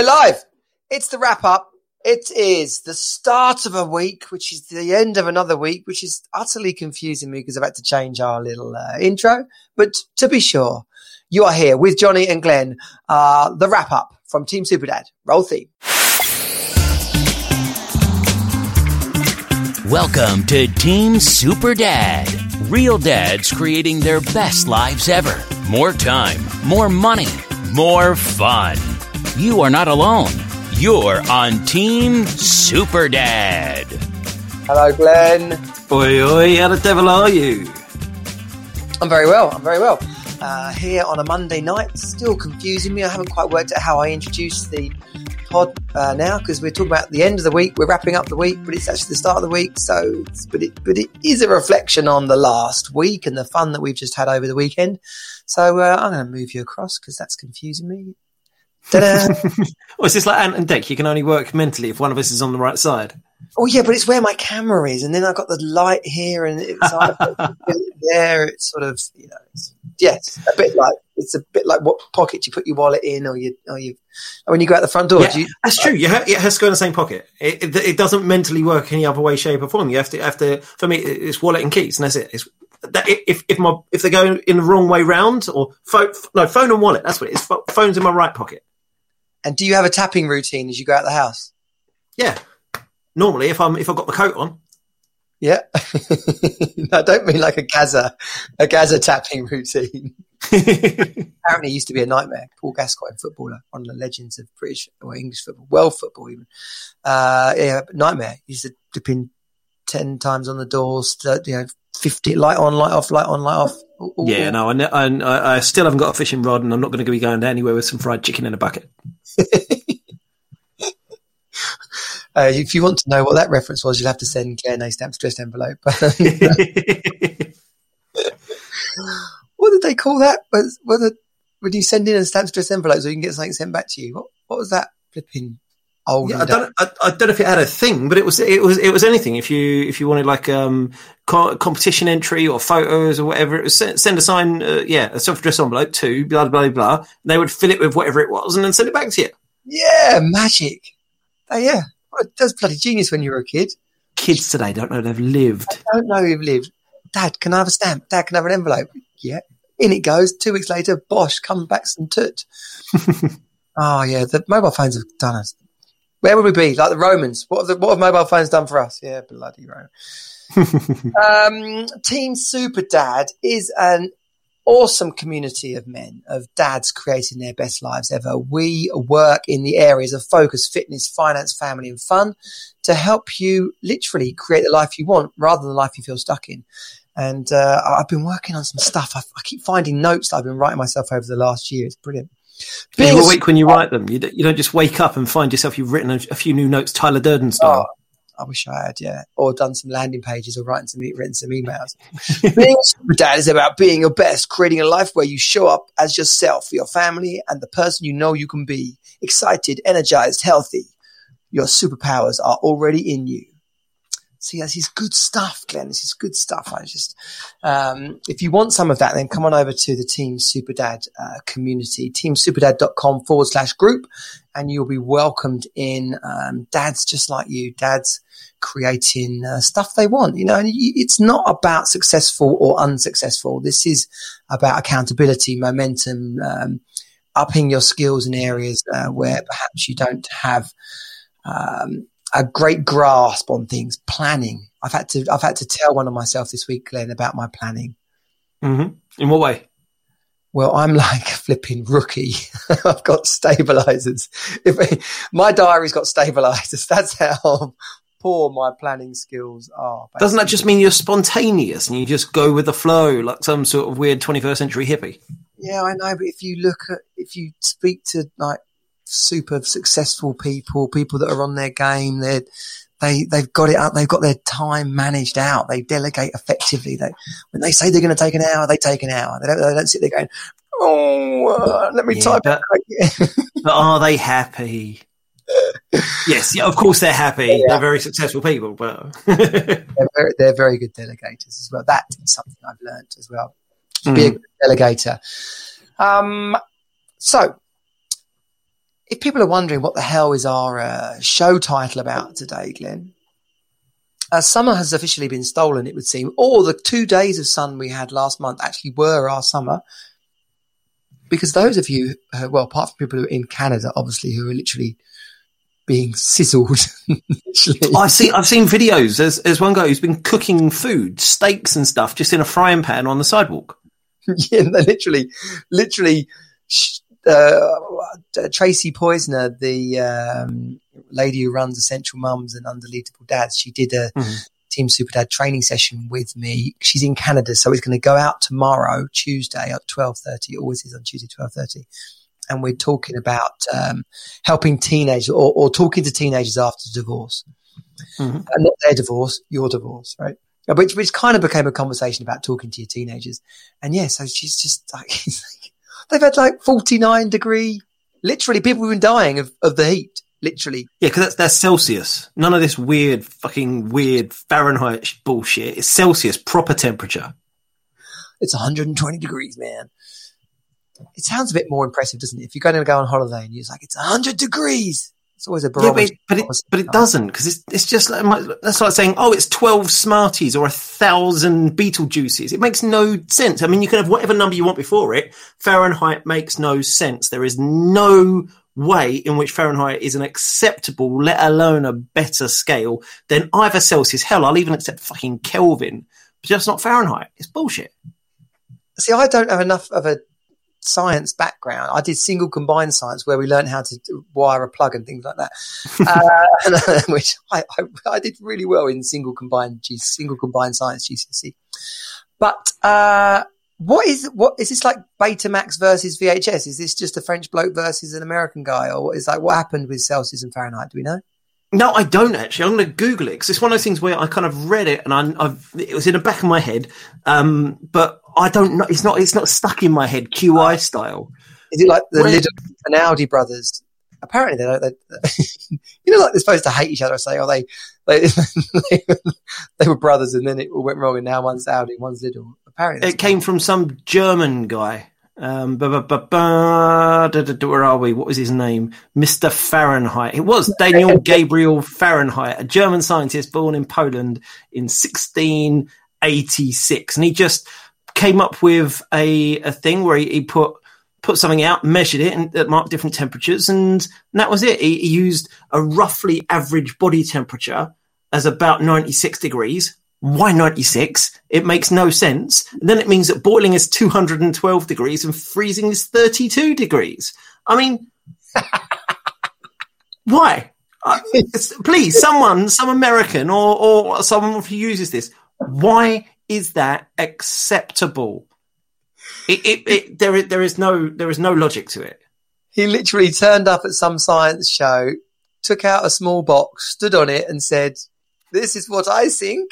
We're live. It's the wrap up. It is the start of a week, which is the end of another week, which is utterly confusing me because I've had to change our little uh, intro. But to be sure, you are here with Johnny and Glenn, uh, the wrap up from Team Superdad. Roll theme. Welcome to Team Super Dad. Real dads creating their best lives ever. More time, more money, more fun. You are not alone. You're on Team Super Dad. Hello, Glenn. Oi, oi, how the devil are you? I'm very well. I'm very well. Uh, here on a Monday night, still confusing me. I haven't quite worked out how I introduce the pod uh, now because we're talking about the end of the week. We're wrapping up the week, but it's actually the start of the week. So, but it but it is a reflection on the last week and the fun that we've just had over the weekend. So uh, I'm going to move you across because that's confusing me. Well, it's just like Ant and Dec. You can only work mentally if one of us is on the right side. oh yeah, but it's where my camera is, and then I've got the light here, and it's there. It's sort of you know, it's, yes, a bit like it's a bit like what pocket you put your wallet in, or you or you oh, when you go out the front door. Yeah, do you, that's true. You ha- it has to go in the same pocket. It, it, it doesn't mentally work any other way, shape, or form. You have to have to. For me, it's wallet and keys, and that's it. It's, that, if if my if they go in the wrong way round, or phone, no phone and wallet. That's what it is. Phone's in my right pocket. And do you have a tapping routine as you go out the house? Yeah. Normally, if I'm if I've got the coat on, Yeah, no, I don't mean like a Gazza, a Gazza tapping routine. Apparently, it used to be a nightmare. Paul Gascoigne, footballer, one of the legends of British or English football, world football even. Uh, yeah, nightmare. He used to dip in ten times on the doors. You know, fifty light on, light off, light on, light off. All- all- yeah. No, I, I I still haven't got a fishing rod, and I'm not going to be going anywhere with some fried chicken in a bucket. Uh, if you want to know what that reference was, you'll have to send Claire a stamp stressed envelope. what did they call that? Was, was it, when you send in a stamp stressed envelope so you can get something sent back to you? What, what was that flipping old? Yeah, I don't, I, I don't know if it had a thing, but it was it was it was anything. If you if you wanted like um co- competition entry or photos or whatever, it was send, send a sign, uh, yeah, a self addressed envelope to blah blah blah. blah. They would fill it with whatever it was and then send it back to you. yeah, magic. Oh, yeah. That's bloody genius when you were a kid. Kids today don't know they've lived. I don't know you've lived. Dad, can I have a stamp? Dad, can I have an envelope? Yeah. In it goes. Two weeks later, bosh, come back some toot. oh, yeah. The mobile phones have done us. Where would we be? Like the Romans. What have, the, what have mobile phones done for us? Yeah, bloody Rome. um, Team Super Dad is an awesome community of men, of dads creating their best lives ever. We work in the areas of focus, fitness, finance, family, and fun to help you literally create the life you want rather than the life you feel stuck in. And uh, I've been working on some stuff. I, I keep finding notes that I've been writing myself over the last year. It's brilliant. Being You're awake when you write them. You, don't- you don't just wake up and find yourself you've written a, a few new notes, Tyler Durden style. Oh, I wish I had, yeah, or done some landing pages or writing some, written some emails. being a super dad is about being your best, creating a life where you show up as yourself for your family and the person you know you can be. Excited, energized, healthy. Your superpowers are already in you. See, this is good stuff, Glenn. This is good stuff. I just, um, if you want some of that, then come on over to the Team Superdad uh, community, teamsuperdad.com forward slash group, and you'll be welcomed in. Um, dads just like you, dads creating uh, stuff they want. You know, and it's not about successful or unsuccessful. This is about accountability, momentum, um, upping your skills in areas uh, where perhaps you don't have um, a great grasp on things. Planning. I've had to. I've had to tell one of myself this week, Glenn, about my planning. hmm In what way? Well, I'm like a flipping rookie. I've got stabilizers. If my diary's got stabilizers, that's how poor my planning skills are. Doesn't that just mean you're spontaneous and you just go with the flow like some sort of weird 21st century hippie? Yeah, I know. But if you look at, if you speak to like super successful people, people that are on their game, they're, they, they've got it up. They've got their time managed out. They delegate effectively. They, when they say they're going to take an hour, they take an hour. They don't, they don't sit there going, Oh, uh, let me Yeah, type but-. But are they happy? yes, yeah, of course they're happy. Yeah. They're very successful people, but they're very, they're very good delegators as well. That is something I've learned as well. To be a good delegator. Um, so if people are wondering what the hell is our uh, show title about today, Glenn, uh, summer has officially been stolen, it would seem. Or the two days of sun we had last month actually were our summer. Because those of you, uh, well, apart from people who are in Canada, obviously, who are literally being sizzled. I've seen I've seen videos. There's, there's one guy who's been cooking food, steaks and stuff, just in a frying pan on the sidewalk. yeah, they're literally, literally. Uh, Tracy Poisner, the um, lady who runs Essential Mums and Undeletable Dads, she did a mm-hmm. Team Super Dad training session with me. She's in Canada, so it's going to go out tomorrow, Tuesday at twelve thirty. Always is on Tuesday twelve thirty and we're talking about um, helping teenagers or, or, talking to teenagers after divorce. Mm-hmm. And not their divorce, your divorce, right? Which, which kind of became a conversation about talking to your teenagers. And yeah, so she's just like, they've had like 49 degree, literally people have been dying of, of the heat, literally. Yeah, because that's, that's Celsius. None of this weird, fucking weird Fahrenheit bullshit. It's Celsius, proper temperature. It's 120 degrees, man it sounds a bit more impressive, doesn't it? If you're going to go on holiday and you're like, it's 100 degrees. It's always a barometer. Yeah, but, it, but, it, but it doesn't because it's, it's just like, that's like saying, oh, it's 12 Smarties or a thousand Beetlejuices. It makes no sense. I mean, you can have whatever number you want before it. Fahrenheit makes no sense. There is no way in which Fahrenheit is an acceptable, let alone a better scale than either Celsius. Hell, I'll even accept fucking Kelvin, but just not Fahrenheit. It's bullshit. See, I don't have enough of a science background. I did single combined science where we learned how to wire a plug and things like that, uh, which I, I, I, did really well in single combined single combined science GCSE. But uh, what is what is this like Betamax versus VHS? Is this just a French bloke versus an American guy, or is like what happened with Celsius and Fahrenheit? Do we know? No, I don't actually. I'm going to Google it because it's one of those things where I kind of read it and I, have it was in the back of my head, um, but I don't know. It's not. It's not stuck in my head QI style. Is it like the where, and Aldi brothers? Apparently, they don't. They, you know, like they're supposed to hate each other. Say, oh, they they, they, they were brothers, and then it all went wrong, and now one's Aldi, one's Lidl. Apparently, it came from some German guy. Um, where are we? What was his name? Mr. Fahrenheit. It was Daniel Gabriel Fahrenheit, a German scientist born in Poland in 1686. And he just came up with a, a thing where he, he put put something out, measured it, and it marked different temperatures, and, that was it. He, he, used a roughly average body temperature as about 96 degrees, why 96? It makes no sense. And then it means that boiling is 212 degrees and freezing is 32 degrees. I mean, why? Uh, please, someone, some American or, or someone who uses this, why is that acceptable? It, it, it, there, is, there is no, there is no logic to it. He literally turned up at some science show, took out a small box, stood on it, and said, "This is what I think."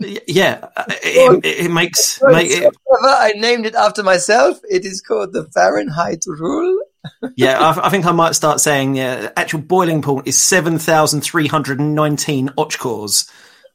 yeah, it, it, it makes. Make it, I named it after myself. It is called the Fahrenheit rule. yeah, I, I, think I might start saying yeah, actual boiling point is seven thousand three hundred and nineteen ochcores.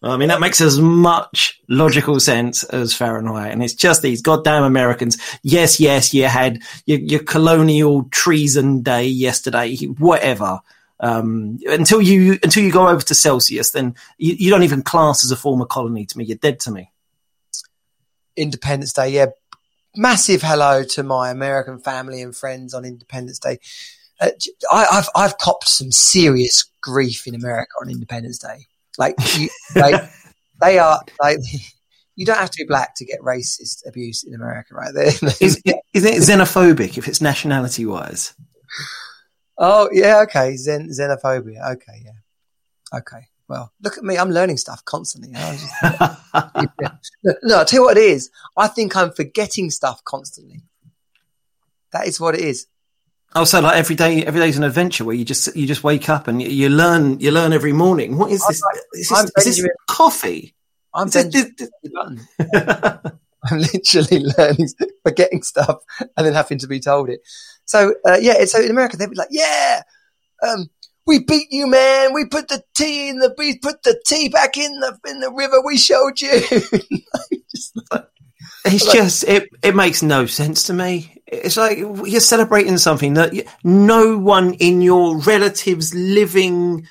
I mean, that makes as much logical sense as Fahrenheit. And it's just these goddamn Americans. Yes, yes, you had your, your colonial treason day yesterday, whatever. Um, until you until you go over to Celsius, then you, you don't even class as a former colony to me. You're dead to me. Independence Day, yeah. Massive hello to my American family and friends on Independence Day. Uh, I, have I've copped some serious grief in America on Independence Day. Like, you, like they are like you don't have to be black to get racist abuse in America, right? is, is it xenophobic if it's nationality wise? Oh yeah, okay. Zen, xenophobia. Okay, yeah. Okay. Well, look at me. I'm learning stuff constantly. Just, yeah. No, I'll tell you what it is. I think I'm forgetting stuff constantly. That is what it is. Oh, so like every day, every day is an adventure where you just you just wake up and you, you learn you learn every morning. What is this? Like, is this, is this coffee? I'm this, this, I'm literally learning, forgetting stuff, and then having to be told it. So uh, yeah, so in America they'd be like, yeah, um, we beat you, man. We put the tea in the we put the tea back in the in the river. We showed you. Just like, It's Like- just it. It makes no sense to me. It's like you're celebrating something that y- no one in your relatives living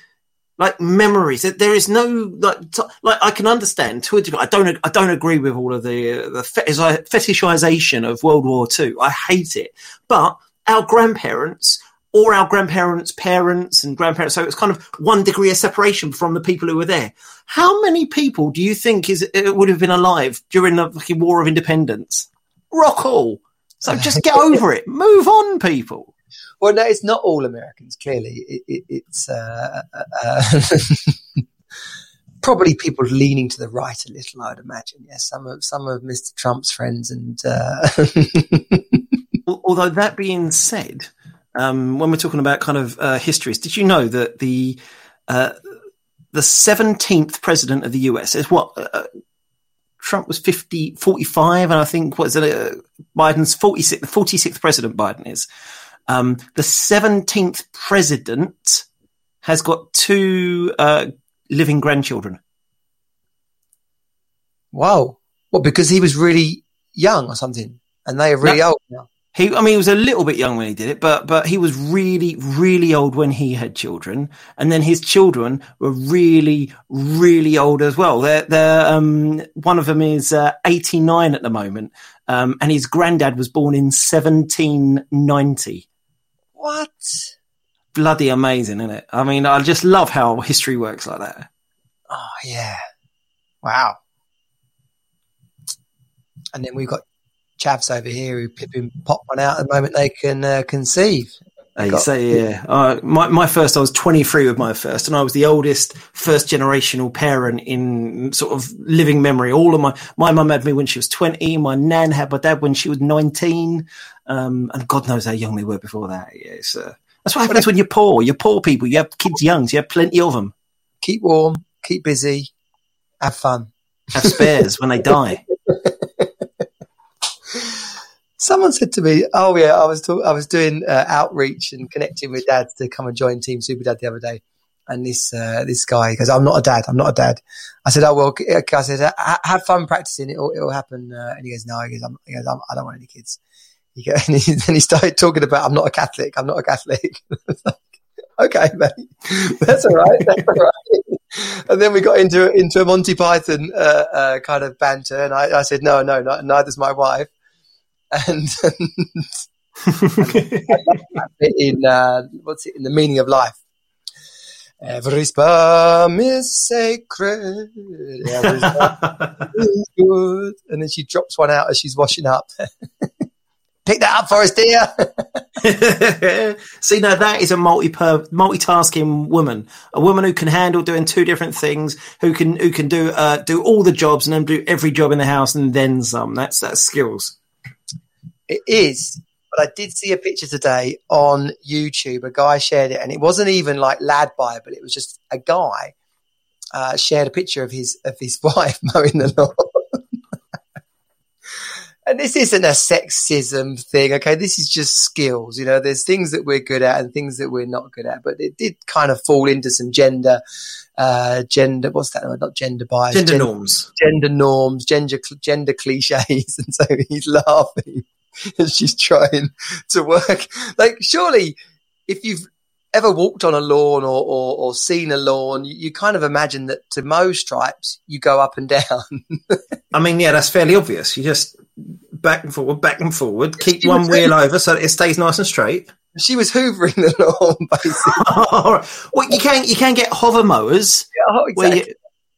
like memories. That There is no like t- like I can understand to a degree. I don't I don't agree with all of the the fetish- uh, fetishization of World War Two. I hate it. But our grandparents or our grandparents' parents and grandparents. So it's kind of one degree of separation from the people who were there. How many people do you think is uh, would have been alive during the fucking War of Independence? Rock all. So just get over it. Move on, people. Well, no, it's not all Americans. Clearly, it, it, it's uh, uh, uh, probably people leaning to the right a little. I would imagine. Yes, some of some of Mr. Trump's friends, and uh, Although that being said, um, when we're talking about kind of uh, histories, did you know that the uh, the seventeenth president of the US is what uh, Trump was 50, 45, and I think what is it? Uh, Biden's 46, the forty sixth president. Biden is um, the seventeenth president has got two uh, living grandchildren. wow, well, because he was really young or something, and they are really old now. He, I mean, he was a little bit young when he did it, but but he was really, really old when he had children, and then his children were really, really old as well. They're, they're um, one of them is uh, eighty nine at the moment, um, and his granddad was born in seventeen ninety. What? Bloody amazing, isn't it? I mean, I just love how history works like that. Oh yeah, wow. And then we've got chavs over here who pop one out at the moment they can uh, conceive. Uh, you Got- say, yeah. Uh, my, my first, I was 23 with my first, and I was the oldest first generational parent in sort of living memory. All of my, my mum had me when she was 20. My nan had my dad when she was 19. Um, and God knows how young they were before that. Yeah, uh, that's what happens when you're poor. You're poor people. You have kids young, so you have plenty of them. Keep warm, keep busy, have fun. Have spares when they die. Someone said to me, "Oh yeah, I was talk- I was doing uh, outreach and connecting with dads to come and join Team Super Dad the other day." And this uh, this guy goes, "I'm not a dad. I'm not a dad." I said, "Oh well." I said, "Have fun practicing. It'll it'll happen." Uh, and he goes, "No." He goes, I'm, he goes I'm, "I don't want any kids." He goes, and he, then he started talking about, "I'm not a Catholic. I'm not a Catholic." Okay, mate, that's all right. That's all right. And then we got into into a Monty Python uh, uh, kind of banter, and I, I said, "No, no, no, neither's my wife." And in uh, what's it in the meaning of life? Every sperm is sacred. Every sperm is good. And then she drops one out as she's washing up. Pick that up for us, dear. See, now that is a multi multitasking woman, a woman who can handle doing two different things, who can who can do uh, do all the jobs and then do every job in the house and then some. That's that's skills. It is. But I did see a picture today on YouTube. A guy shared it, and it wasn't even like lad by, but it was just a guy uh, shared a picture of his of his wife mowing the lawn. and this isn't a sexism thing, okay? This is just skills. You know, there's things that we're good at and things that we're not good at. But it did kind of fall into some gender, uh, gender. What's that? Not gender bias. Gender gen- norms. gender norms, gender gender cliches, and so he's laughing as she's trying to work. Like, surely, if you've ever walked on a lawn or, or, or seen a lawn, you, you kind of imagine that to mow stripes, you go up and down. I mean, yeah, that's fairly obvious. You just back and forward, back and forward, keep She one wheel over so that it stays nice and straight. she was hoovering the lawn, basically. Well, you can you can get hover mowers Oh, where you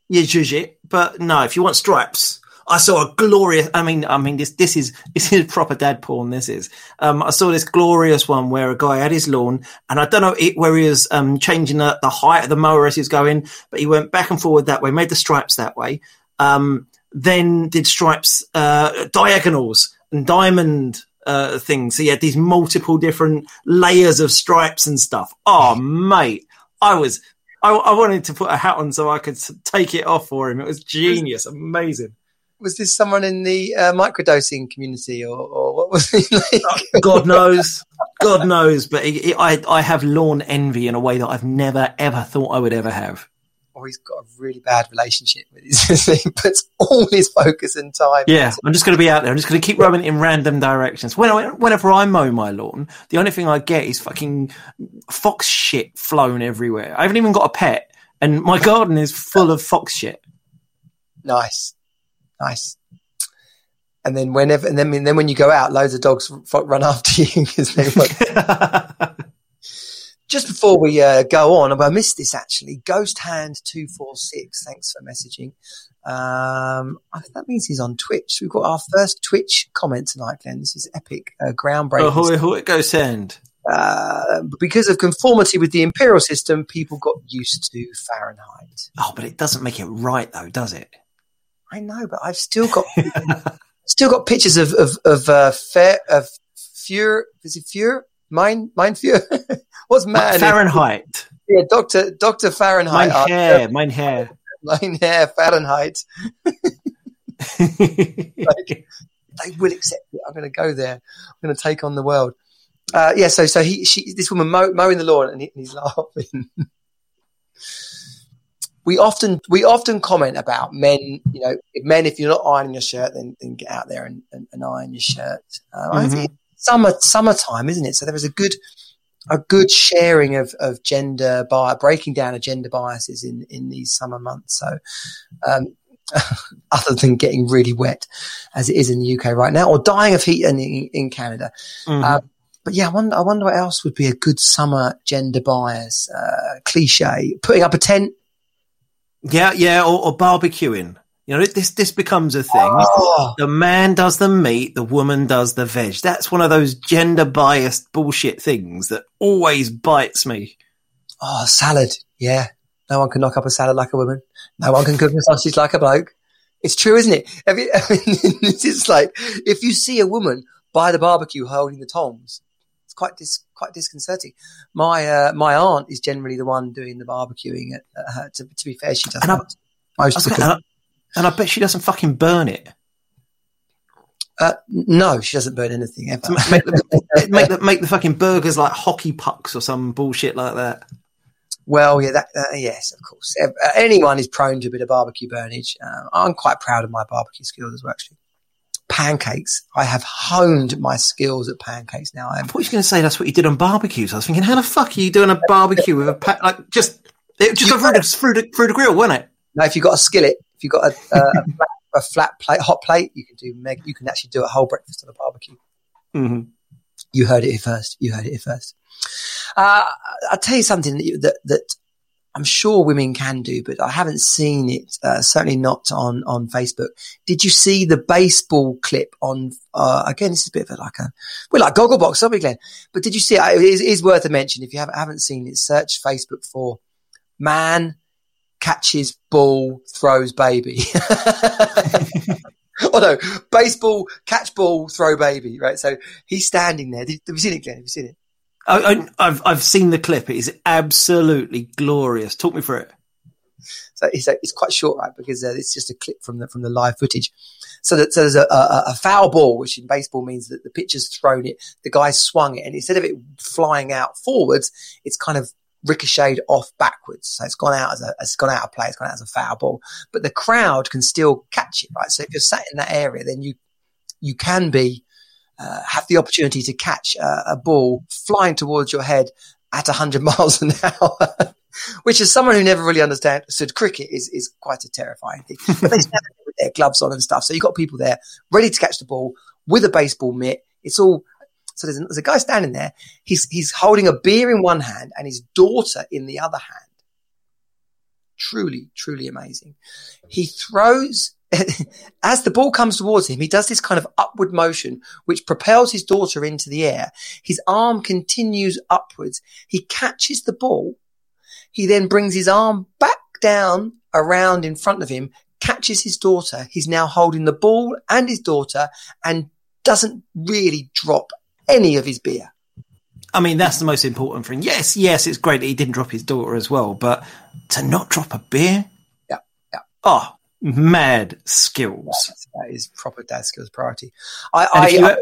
you zhuzh it, but no, if you want stripes, I saw a glorious. I mean, I mean this this is this is proper dad porn. This is. Um, I saw this glorious one where a guy had his lawn, and I don't know it, where he was um changing the, the height of the mower as he was going, but he went back and forward that way, made the stripes that way. Um, then did stripes uh diagonals and diamond uh things. So he had these multiple different layers of stripes and stuff. Oh mate, I was. I, I wanted to put a hat on so I could take it off for him. It was genius, amazing. Was this someone in the uh, microdosing community, or, or what was he like? God knows, God knows. But he, he- I, I have lawn envy in a way that I've never ever thought I would ever have. or he's got a really bad relationship with his. he puts all his focus and time. Yeah, I'm just going to be out there. I'm just going to keep rowing in random directions. When I, whenever I mow my lawn, the only thing I get is fucking fox shit flown everywhere. I haven't even got a pet, and my garden is full of fox shit. Nice, nice. And then whenever, and then, and then when you go out, loads of dogs run after you because they want. Just before we uh, go on, I missed this actually. Ghost Hand two four six. Thanks for messaging. Um, that means he's on Twitch. We've got our first Twitch comment tonight, Glenn. This is epic, uh, groundbreaking. Ahoy, ahoy, Ghost Hand. Uh, because of conformity with the imperial system, people got used to Fahrenheit. Oh, but it doesn't make it right, though, does it? I know, but I've still got still got pictures of of of uh, fair of Fuhr. Is it Fuhr? Mine, mine Fuhr. What's man? Fahrenheit. Yeah, Doctor Doctor Fahrenheit. Mein hair, mein hair, mein hair. Fahrenheit. like, they will accept it. I'm going to go there. I'm going to take on the world. Uh, yeah. So, so he, she, this woman mow, mowing the lawn, and, he, and he's laughing. We often, we often comment about men. You know, if men, if you're not ironing your shirt, then, then get out there and, and, and iron your shirt. Uh, mm-hmm. I think summer, summertime, isn't it? So there is a good a good sharing of, of gender by breaking down of gender biases in, in these summer months. So, um, other than getting really wet as it is in the UK right now, or dying of heat in, in Canada. Mm-hmm. Um, but yeah, I wonder, I wonder what else would be a good summer gender bias uh, cliche. Putting up a tent. Yeah, yeah, or, or barbecuing. You know, this this becomes a thing. Oh. The man does the meat, the woman does the veg. That's one of those gender biased bullshit things that always bites me. Oh, salad. Yeah. No one can knock up a salad like a woman. No one can cook a sausage like a bloke. It's true, isn't it? I mean, it's like if you see a woman by the barbecue holding the tongs, it's quite dis- quite disconcerting. My uh, my aunt is generally the one doing the barbecuing. At, at her. To, to, be fair, she does most of the and I bet she doesn't fucking burn it. Uh, no, she doesn't burn anything ever. make, the, make, the, make the fucking burgers like hockey pucks or some bullshit like that. Well, yeah, that, uh, yes, of course. Uh, anyone is prone to a bit of barbecue burnage. Uh, I'm quite proud of my barbecue skills as well, actually. Pancakes. I have honed my skills at pancakes now. I'm, I thought you were going to say that's what you did on barbecues. I was thinking, how the fuck are you doing a barbecue with a pa- like just it just through the, through the through the grill, wasn't it? No, if you've got a skillet, if you've got a, a, flat, a flat plate, hot plate, you can do meg- you can actually do a whole breakfast on a barbecue. Mm-hmm. You heard it here first. You heard it here first. Uh, I'll tell you something that, you, that, that I'm sure women can do, but I haven't seen it. Uh, certainly not on on Facebook. Did you see the baseball clip on? Uh, again, this is a bit of a, like a we're like Gogglebox, we, Glenn. But did you see it? It is, worth a mention. If you haven't, haven't seen it, search Facebook for man catches ball, throws baby. oh no, baseball, catch ball, throw baby. Right. So he's standing there. Have you seen it, Glenn? Have you seen it? I, have I've seen the clip. It is absolutely glorious. Talk me through it. So it's, it's quite short, right? Because uh, it's just a clip from the from the live footage. So, that, so there's a, a, a, foul ball, which in baseball means that the pitcher's thrown it, the guy swung it, and instead of it flying out forwards, it's kind of ricocheted off backwards. So it's gone out as a, it's gone out of play. It's gone out as a foul ball, but the crowd can still catch it, right? So if you're sat in that area, then you, you can be, uh, have the opportunity to catch a, a ball flying towards your head at 100 miles an hour, which is someone who never really understood cricket is, is quite a terrifying thing. But they stand with their gloves on and stuff. So you've got people there ready to catch the ball with a baseball mitt. It's all so there's there's a guy standing there. He's, he's holding a beer in one hand and his daughter in the other hand. Truly, truly amazing. He throws, as the ball comes towards him, he does this kind of upward motion, which propels his daughter into the air. His arm continues upwards. He catches the ball. He then brings his arm back down around in front of him, catches his daughter. He's now holding the ball and his daughter and doesn't really drop any of his beer. I mean, that's the most important thing. Yes, yes, it's great that he didn't drop his daughter as well, but to not drop a beer? Yeah, yeah. Oh, mad skills. That is proper dad skills priority. I, I, if, you, I,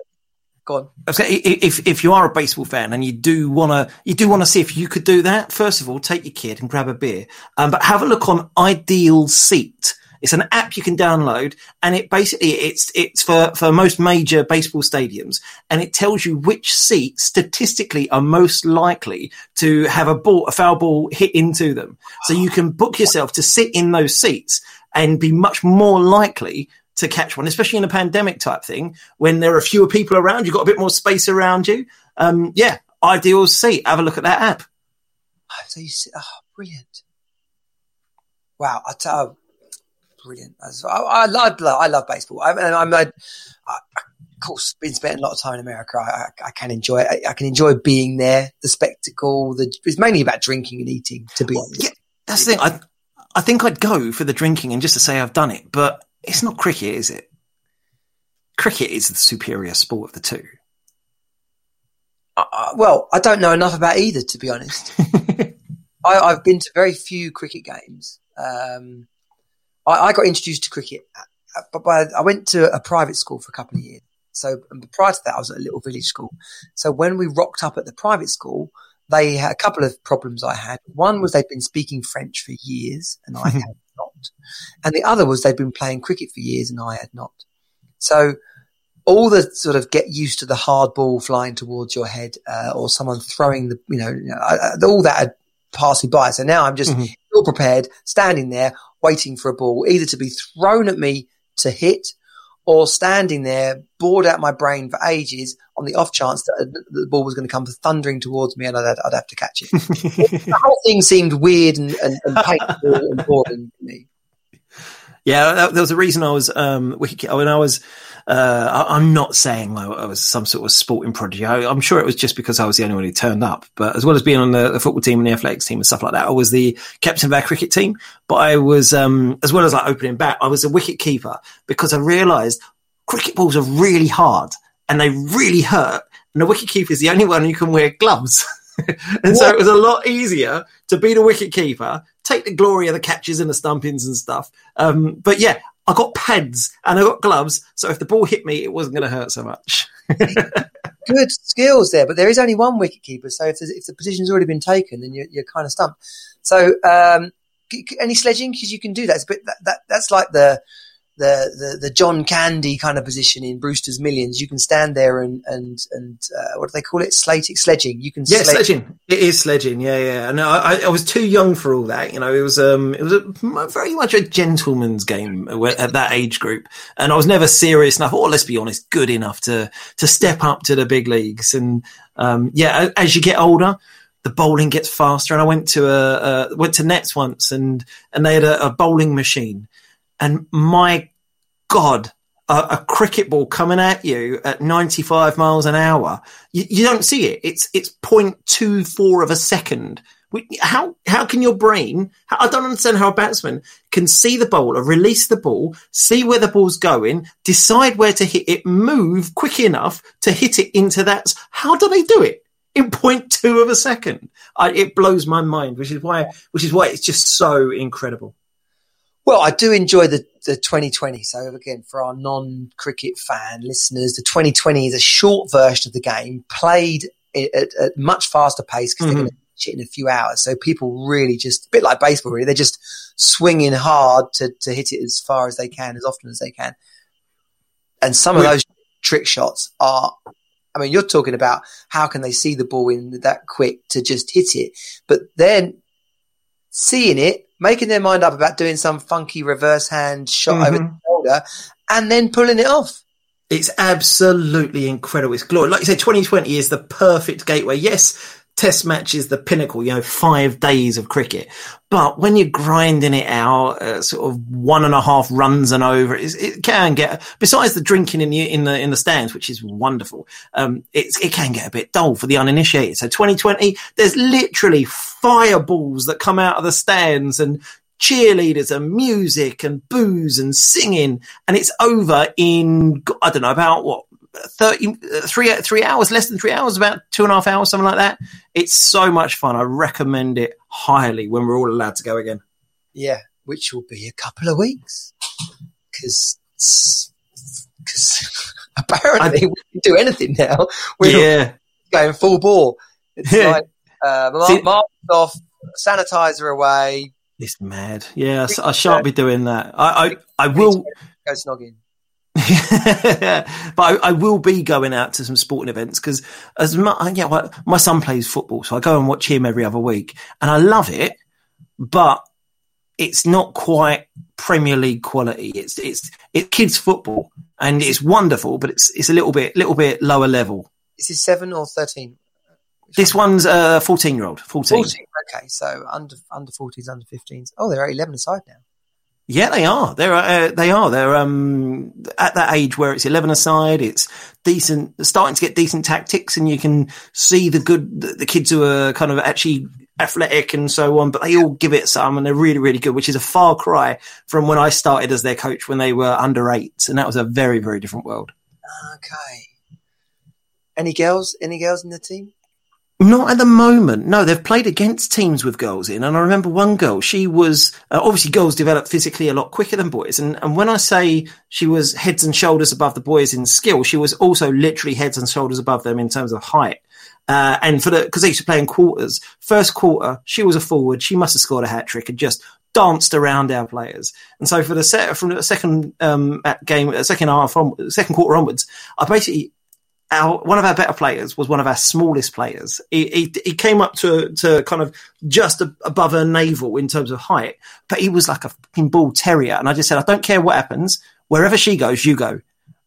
Go on. I was gonna- i- If if you are a baseball fan and you do want to you do want to see if you could do that, first of all, take your kid and grab a beer. Um, but have a look on Ideal Seat. It's an app you can download, and it basically it's it's for for most major baseball stadiums, and it tells you which seats statistically are most likely to have a ball a foul ball hit into them. So you can book yourself to sit in those seats and be much more likely to catch one, especially in a pandemic type thing when there are fewer people around. You've got a bit more space around you. Um, yeah, ideal seat. Have a look at that app. So you see, oh, brilliant! Wow, I tell, brilliant. I, I love, I love baseball. I, I'm, I, I, of course, been spending a lot of time in America. I, I, can enjoy. I, I can enjoy being there. The spectacle. The it's mainly about drinking and eating. To be honest, Yeah, that's the thing. I, I think I'd go for the drinking and just to say I've done it, but it's not cricket, is it? Cricket is the superior sport of the two. I, well, I don't know enough about either. To be honest, I, I've been to very few cricket games. Um, I, I got introduced to cricket, uh, but by, I went to a private school for a couple of years. So and prior to that, I was at a little village school. So when we rocked up at the private school, they had a couple of problems I had. One was they'd been speaking French for years and I had not. And the other was they'd been playing cricket for years and I had not. So all the sort of get used to the hard ball flying towards your head uh, or someone throwing the, you know, you know, I, I- all that had passed me by. So now I'm just Mhm. ill prepared, standing there waiting for a ball either to be thrown at me to hit or standing there bored out my brain for ages on the off chance that the ball was going to come thundering towards me and I'd, I'd have to catch it. the whole thing seemed weird and, and, and painful and boring to me. Yeah, there was a reason I was um, when I was. Uh, I, I'm not saying I, I was some sort of sporting prodigy. I, I'm sure it was just because I was the only one who turned up. But as well as being on the, the football team and the athletics team and stuff like that, I was the captain of our cricket team. But I was, um, as well as like opening bat, I was a wicket keeper because I realised cricket balls are really hard and they really hurt. And the wicket keeper is the only one who can wear gloves. and so it was a lot easier to be the wicket keeper, take the glory of the catches and the stumpings and stuff. Um, but yeah, I got pads and I got gloves, so if the ball hit me, it wasn't going to hurt so much. Good skills there, but there is only one wicket keeper. So if, if the position's already been taken, then you're, you're kind of stumped. So um, any sledging because you can do that. But that, that that's like the, the the the John Candy kind of position in Brewster's Millions. You can stand there and and and uh, what do they call it? Slating, sledging. You can Yeah, sledge- sledging. It is sledging. Yeah, yeah. And I, I- was too young for all that. You know, it was um, it was a, very much a gentleman's game at that age group, and I was never serious enough, or let's be honest, good enough to to step up to the big leagues. And um, yeah, as you get older. The bowling gets faster, and I went to a, a went to Nets once, and and they had a, a bowling machine, and my God, a, a cricket ball coming at you at 95 miles an hour, you, you don't see it. It's it's 0.24 of a second. How how can your brain? I don't understand how a batsman can see the bowler, release the ball, see where the ball's going, decide where to hit it, move quick enough to hit it into that. How do they do it in 0.2 of a second? I, it blows my mind, which is why which is why it's just so incredible. Well, I do enjoy the, the 2020. So again, for our non-cricket fan listeners, the 2020 is a short version of the game played at, at much faster pace because Mhm. they're going to finish it in a few hours. So people really just, a bit like baseball really, they're just swinging hard to, to hit it as far as they can, as often as they can. And some of those trick shots are, I mean, you're talking about how can they see the ball in that quick to just hit it, but then seeing it, making their mind up about doing some funky reverse hand shot over mm-hmm. the shoulder, and then pulling it off. It's absolutely incredible. It's glory. Like you said, 2020 is the perfect gateway. Yes, test match is the pinnacle, you know, five days of cricket. But when you're grinding it out, uh, sort of one and a half runs and over, it can get, besides the drinking in the, in the, in the stands, which is wonderful, um, it can get a bit dull for the uninitiated. So 2020, there's literally fireballs that come out of the stands and cheerleaders and music and booze and singing and it's over in I don't know about what 30 uh, three three hours less than three hours about two and a half hours something like that it's so much fun I recommend it highly when we're all allowed to go again Yeah, which will be a couple of weeks. Because, because Apparently, we can do anything now. We're yeah, going full bore. It's Yeah. like uh, ma- See- mask off, sanitizer away, it's mad. Yeah, I shan't be doing that. I, I, I will. go snogging. but I, I will be going out to some sporting events because as much, yeah, well, my son plays football, so I go and watch him every other week, and I love it. But it's not quite Premier League quality. It's it's it's kids football, and it's wonderful, but it's it's a little bit little bit lower level. Is this seven or thirteen? This one's a fourteen year old, fourteen. 14. Okay, so under under 14s, under 15s. Oh, they're 11 aside now. Yeah, they are. They're uh, they are. They're um at that age where it's eleven aside. It's decent, starting to get decent tactics, and you can see the good the, the kids who are kind of actually athletic and so on. But they all give it some, and they're really really good, which is a far cry from when I started as their coach when they were under eight, and that was a very very different world. Okay. Any girls? Any girls in the team? Not at the moment. No, they've played against teams with girls in, and I remember one girl. She was uh, obviously girls develop physically a lot quicker than boys, and and when I say she was heads and shoulders above the boys in skill, she was also literally heads and shoulders above them in terms of height. Uh, and for the because they used to play in quarters, first quarter she was a forward. She must have scored a hat trick and just danced around our players. And so for the set from the second um, game, uh, second half, on, second quarter onwards, I basically our one of our better players was one of our smallest players. He, he, he came up to to kind of just a, above her navel in terms of height, but he was like a fucking bull terrier. And I just said, I don't care what happens, wherever she goes, you go.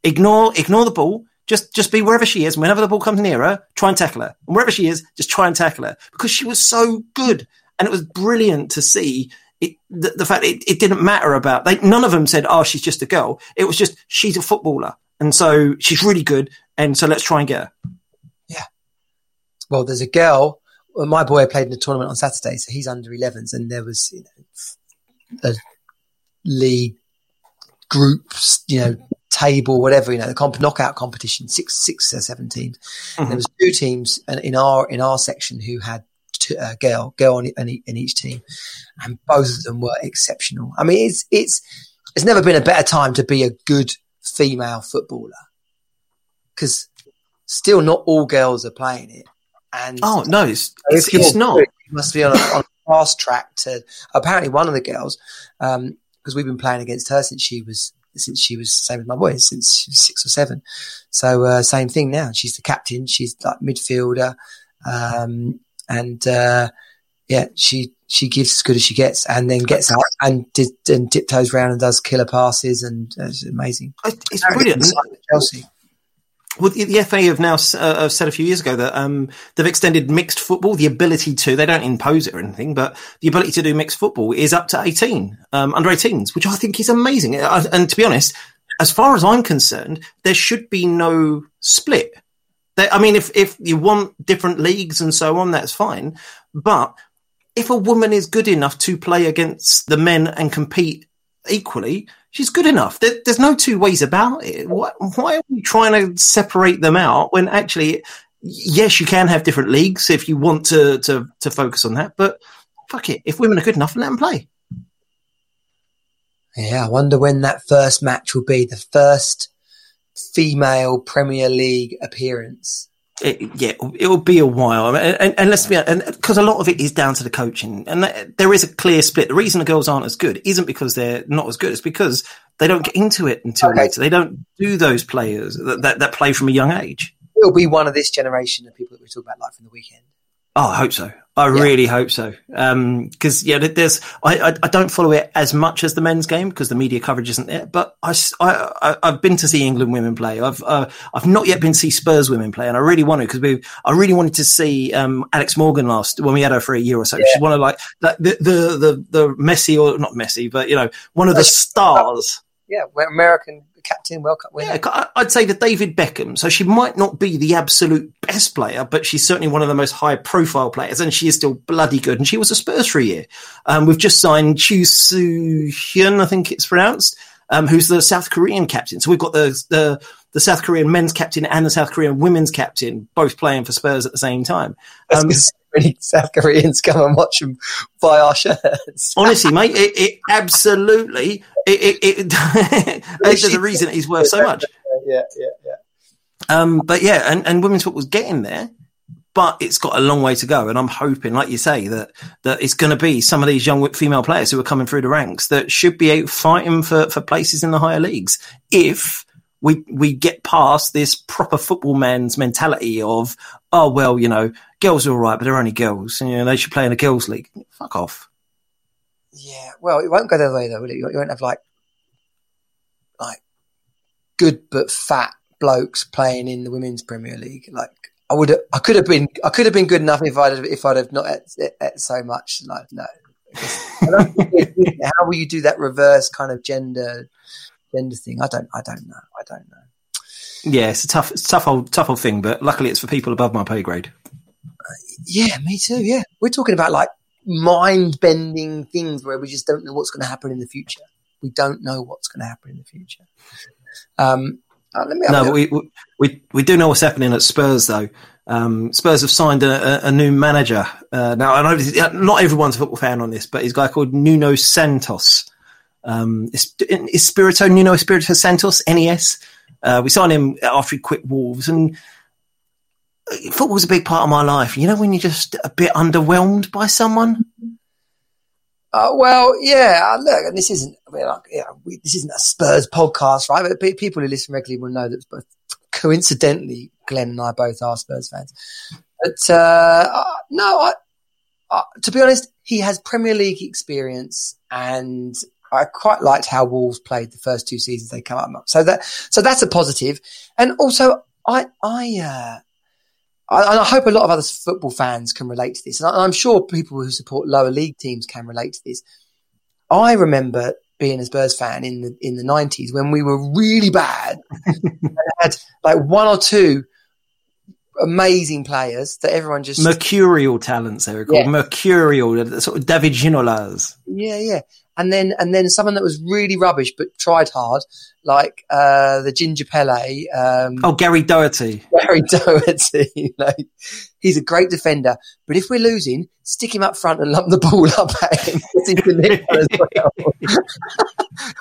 Ignore ignore the ball. Just just be wherever she is. And whenever the ball comes near her, try and tackle her. And wherever she is, just try and tackle her because she was so good, and it was brilliant to see. It, the, the fact it, it didn't matter about they none of them said oh she's just a girl it was just she's a footballer and so she's really good and so let's try and get her Yeah. Well, there's a girl. Well, my boy played in a tournament on Saturday, so he's under 11s, and there was you know, a league groups, you know, table, whatever, you know, the comp- knockout competition, six, six or seven teams. And there mm-hmm. was two teams in in our in our section who had two, a girl, girl in, in, in each team, and both of them were exceptional. I mean, it's it's it's never been a better time to be a good female footballer because still not all girls are playing it. And oh no it's it's, it's not good, you must be on a, on a fast track to. Apparently, one of the girls, because we've been playing against her since she was since she was same as my boy since she was six or seven. So uh, same thing now. She's the captain. She's like midfielder, um, and uh, yeah, she she gives as good as she gets, and then gets up and did and tiptoes round and does killer passes, and uh, it's amazing. It's brilliant Chelsea. Well, the, the FA have now uh, said a few years ago that um, they've extended mixed football. The ability to they don't impose it or anything, but the ability to do mixed football is up to eighteen, um, under 18s, which I think is amazing. And to be honest, as far as I'm concerned, there should be no split. I mean, if if you want different leagues and so on, that's fine. But if a woman is good enough to play against the men and compete equally, she's good enough. There, there's no two ways about it. Why, why are we trying to separate them out when actually, yes, you can have different leagues if you want to to to focus on that. But fuck it, if women are good enough, let them play. Yeah, I wonder when that first match will be. The first female Premier League appearance. It, yeah, it will be a while, I mean, and, and let's be and because a lot of it is down to the coaching, and that, there is a clear split. The reason the girls aren't as good isn't because they're not as good; it's because they don't get into it until Okay. later. They don't do those players that, that that play from a young age. It'll be one of this generation of people that we talk about live from the weekend. Oh, I hope so. I Yeah. really hope so. Because yeah, there's I, I I don't follow it as much as the men's game because the media coverage isn't there. But I, I I've been to see England women play. I've uh, I've not yet been to see Spurs women play, and I really want to because we I really wanted to see um, Alex Morgan last when we had her for a year or so. She's one of like like the the the the Messi or not Messi, but you know one of the stars. Yeah, American captain, World Cup winner. Yeah, I'd say that David Beckham. So she might not be the absolute best player, but she's certainly one of the most high profile players, and she is still bloody good. And she was a Spurs for a year. Um, we've just signed Cho So-hyun, I think it's pronounced, um, who's the South Korean captain. So we've got the, the the South Korean men's captain and the South Korean women's captain both playing for Spurs at the same time. Um, many South Koreans come and watch them buy our shirts. honestly, mate, it, it absolutely it, it, it there's a reason he's worth so much. Yeah, yeah, yeah. Um, but yeah, and, and women's football's getting there, but it's got a long way to go. And I'm hoping, like you say, that that it's going to be some of these young female players who are coming through the ranks that should be fighting for, for places in the higher leagues if we we get past this proper football man's mentality of oh well you know girls are all right but they're only girls and you know they should play in a girls league. Fuck off. Yeah well it won't go that way though will it you won't have like like good but fat blokes playing in the women's premier league. Like I would I could have been I could have been good enough if I'd have, if I'd have not ate so much. Like no. How will you do that reverse kind of gender gender thing. I don't, I don't know. I don't know. Yeah, it's a tough, it's a tough old, tough old thing, but luckily it's for people above my pay grade. Uh, yeah, me too. Yeah, we're talking about like mind bending things where we just don't know what's going to happen in the future. We don't know what's going to happen in the future. Um, uh, let me no, but we, we we do know what's happening at Spurs though. Um, Spurs have signed a, a new manager. Uh, now I know not everyone's a football fan on this, but he's a guy called Nuno Santos. Um, Espirito Nuno Espirito Santos, NES. Uh, we signed him after he quit Wolves, and football was a big part of my life. You know, when you're just a bit underwhelmed by someone. Uh, well, yeah. Uh, look, and this isn't I mean, like, yeah, we, this isn't a Spurs podcast, right? But people who listen regularly will know that. But coincidentally, Glenn and I both are Spurs fans. But uh, uh no, I, uh, to be honest, he has Premier League experience, and I quite liked how Wolves played the first two seasons they come up. So that so that's a positive. And also, I I, uh, I, I hope a lot of other football fans can relate to this, and I, am sure people who support lower league teams can relate to this. I remember being a Spurs fan in the in the nineties when we were really bad and had like one or two amazing players that everyone just mercurial talents they were called yeah. mercurial sort of David Ginolas. Yeah, yeah and then and then someone that was really rubbish but tried hard, like uh, the Ginger Pele. Um, oh, Gary Doherty. Gary Doherty. like, he's a great defender, but if we're losing, stick him up front and lump the ball up at him.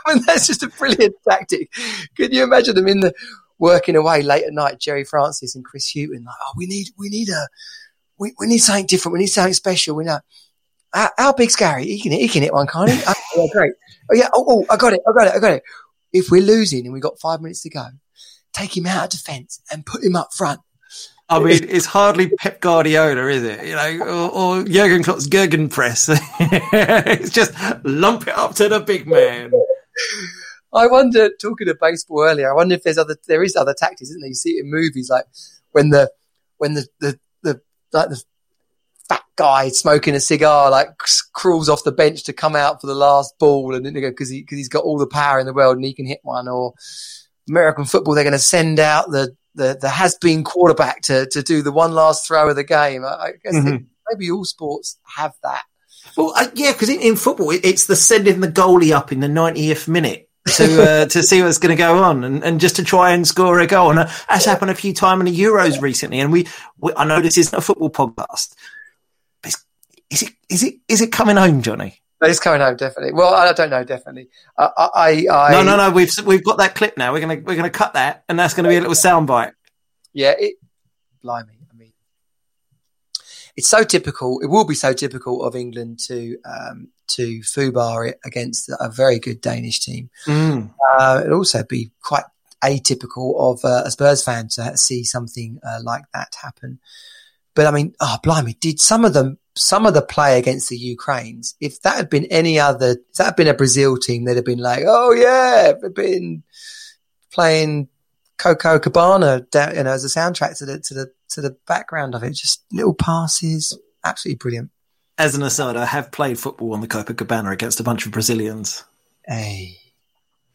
I mean, that's just a brilliant tactic. Can you imagine them in the working away late at night, Gerry Francis and Chris Hughton, like, oh, we need we need a we, we need something different. We need something special. We know how, how big's Gary? He can, he can hit one, can't he? oh, yeah, great. Oh, yeah. Oh, oh, I got it. I got it. I got it. If we're losing and we've got five minutes to go, take him out of defence and put him up front. I mean, it's hardly Pep Guardiola, is it? You know, or, or Jurgen Klopp's gegenpress. it's just lump it up to the big man. I wonder, talking of baseball earlier, I wonder if there's other, there is other tactics, isn't there? You see it in movies, like when the, when the, the, the, like the fat guy smoking a cigar like crawls off the bench to come out for the last ball and because he, cause he's got all the power in the world and he can hit one or American football they're going to send out the the, the has been quarterback to, to do the one last throw of the game. I, guess mm-hmm. maybe all sports have that. Well, uh, yeah, because in, in, football, it, it's the sending the goalie up in the 90th minute to uh, to see what's going to go on and, and just to try and score a goal. And uh, that's happened a few times in the Euros recently. And we, we, I know this isn't a football podcast, is it is it is it coming home, Johnny? It's coming home, definitely. Well, I don't know, definitely. I, I, I, no, no, no. We've we've got that clip now. We're gonna we're gonna cut that, and that's gonna be a little soundbite. Yeah, it. Blimey, I mean, it's so typical. It will be so typical of England to um, to foobar it against a very good Danish team. Mm. Uh, it'll also be quite atypical of uh, a Spurs fan to see something uh, like that happen. But I mean, oh blimey, did some of them some of the play against the Ukraines, if that had been any other, if that had been a Brazil team, they'd have been like, oh yeah, they've been playing Copacabana, down, you know, as a soundtrack to the to the to the background of it. Just little passes, absolutely brilliant. As an aside, I have played football on the Copacabana against a bunch of Brazilians. Hey,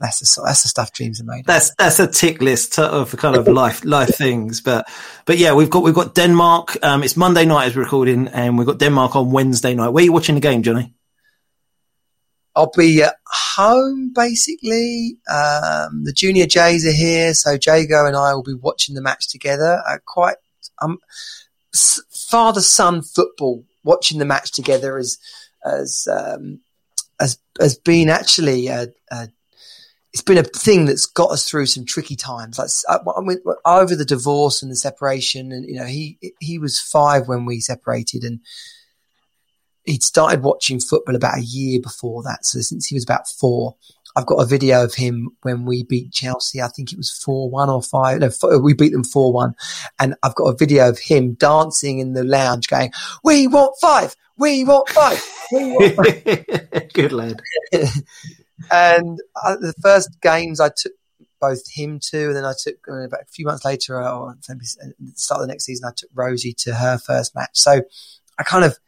that's the that's the stuff dreams are made. That's that's a tick list of kind of life life things. But but yeah, we've got we've got Denmark. Um, it's Monday night as we're recording, and we've got Denmark on Wednesday night. Where are you watching the game, Johnny? I'll be at home basically. Um, the junior Jays are here, so Jago and I will be watching the match together. Uh, quite um, father son football. Watching the match together as as um, has has been actually a, a it's been a thing that's got us through some tricky times. Like I mean, uh, over the divorce and the separation, and you know, he he was five when we separated, and he'd started watching football about a year before that. So since he was about four, I've got a video of him when we beat Chelsea. I think it was four one or five. No, we beat them four one, and I've got a video of him dancing in the lounge, going, "We want five, we want five, we want five. Good lad. and uh, the first games I took both him to, and then I took uh, about a few months later, or maybe start of the next season, I took Rosie to her first match. So I kind of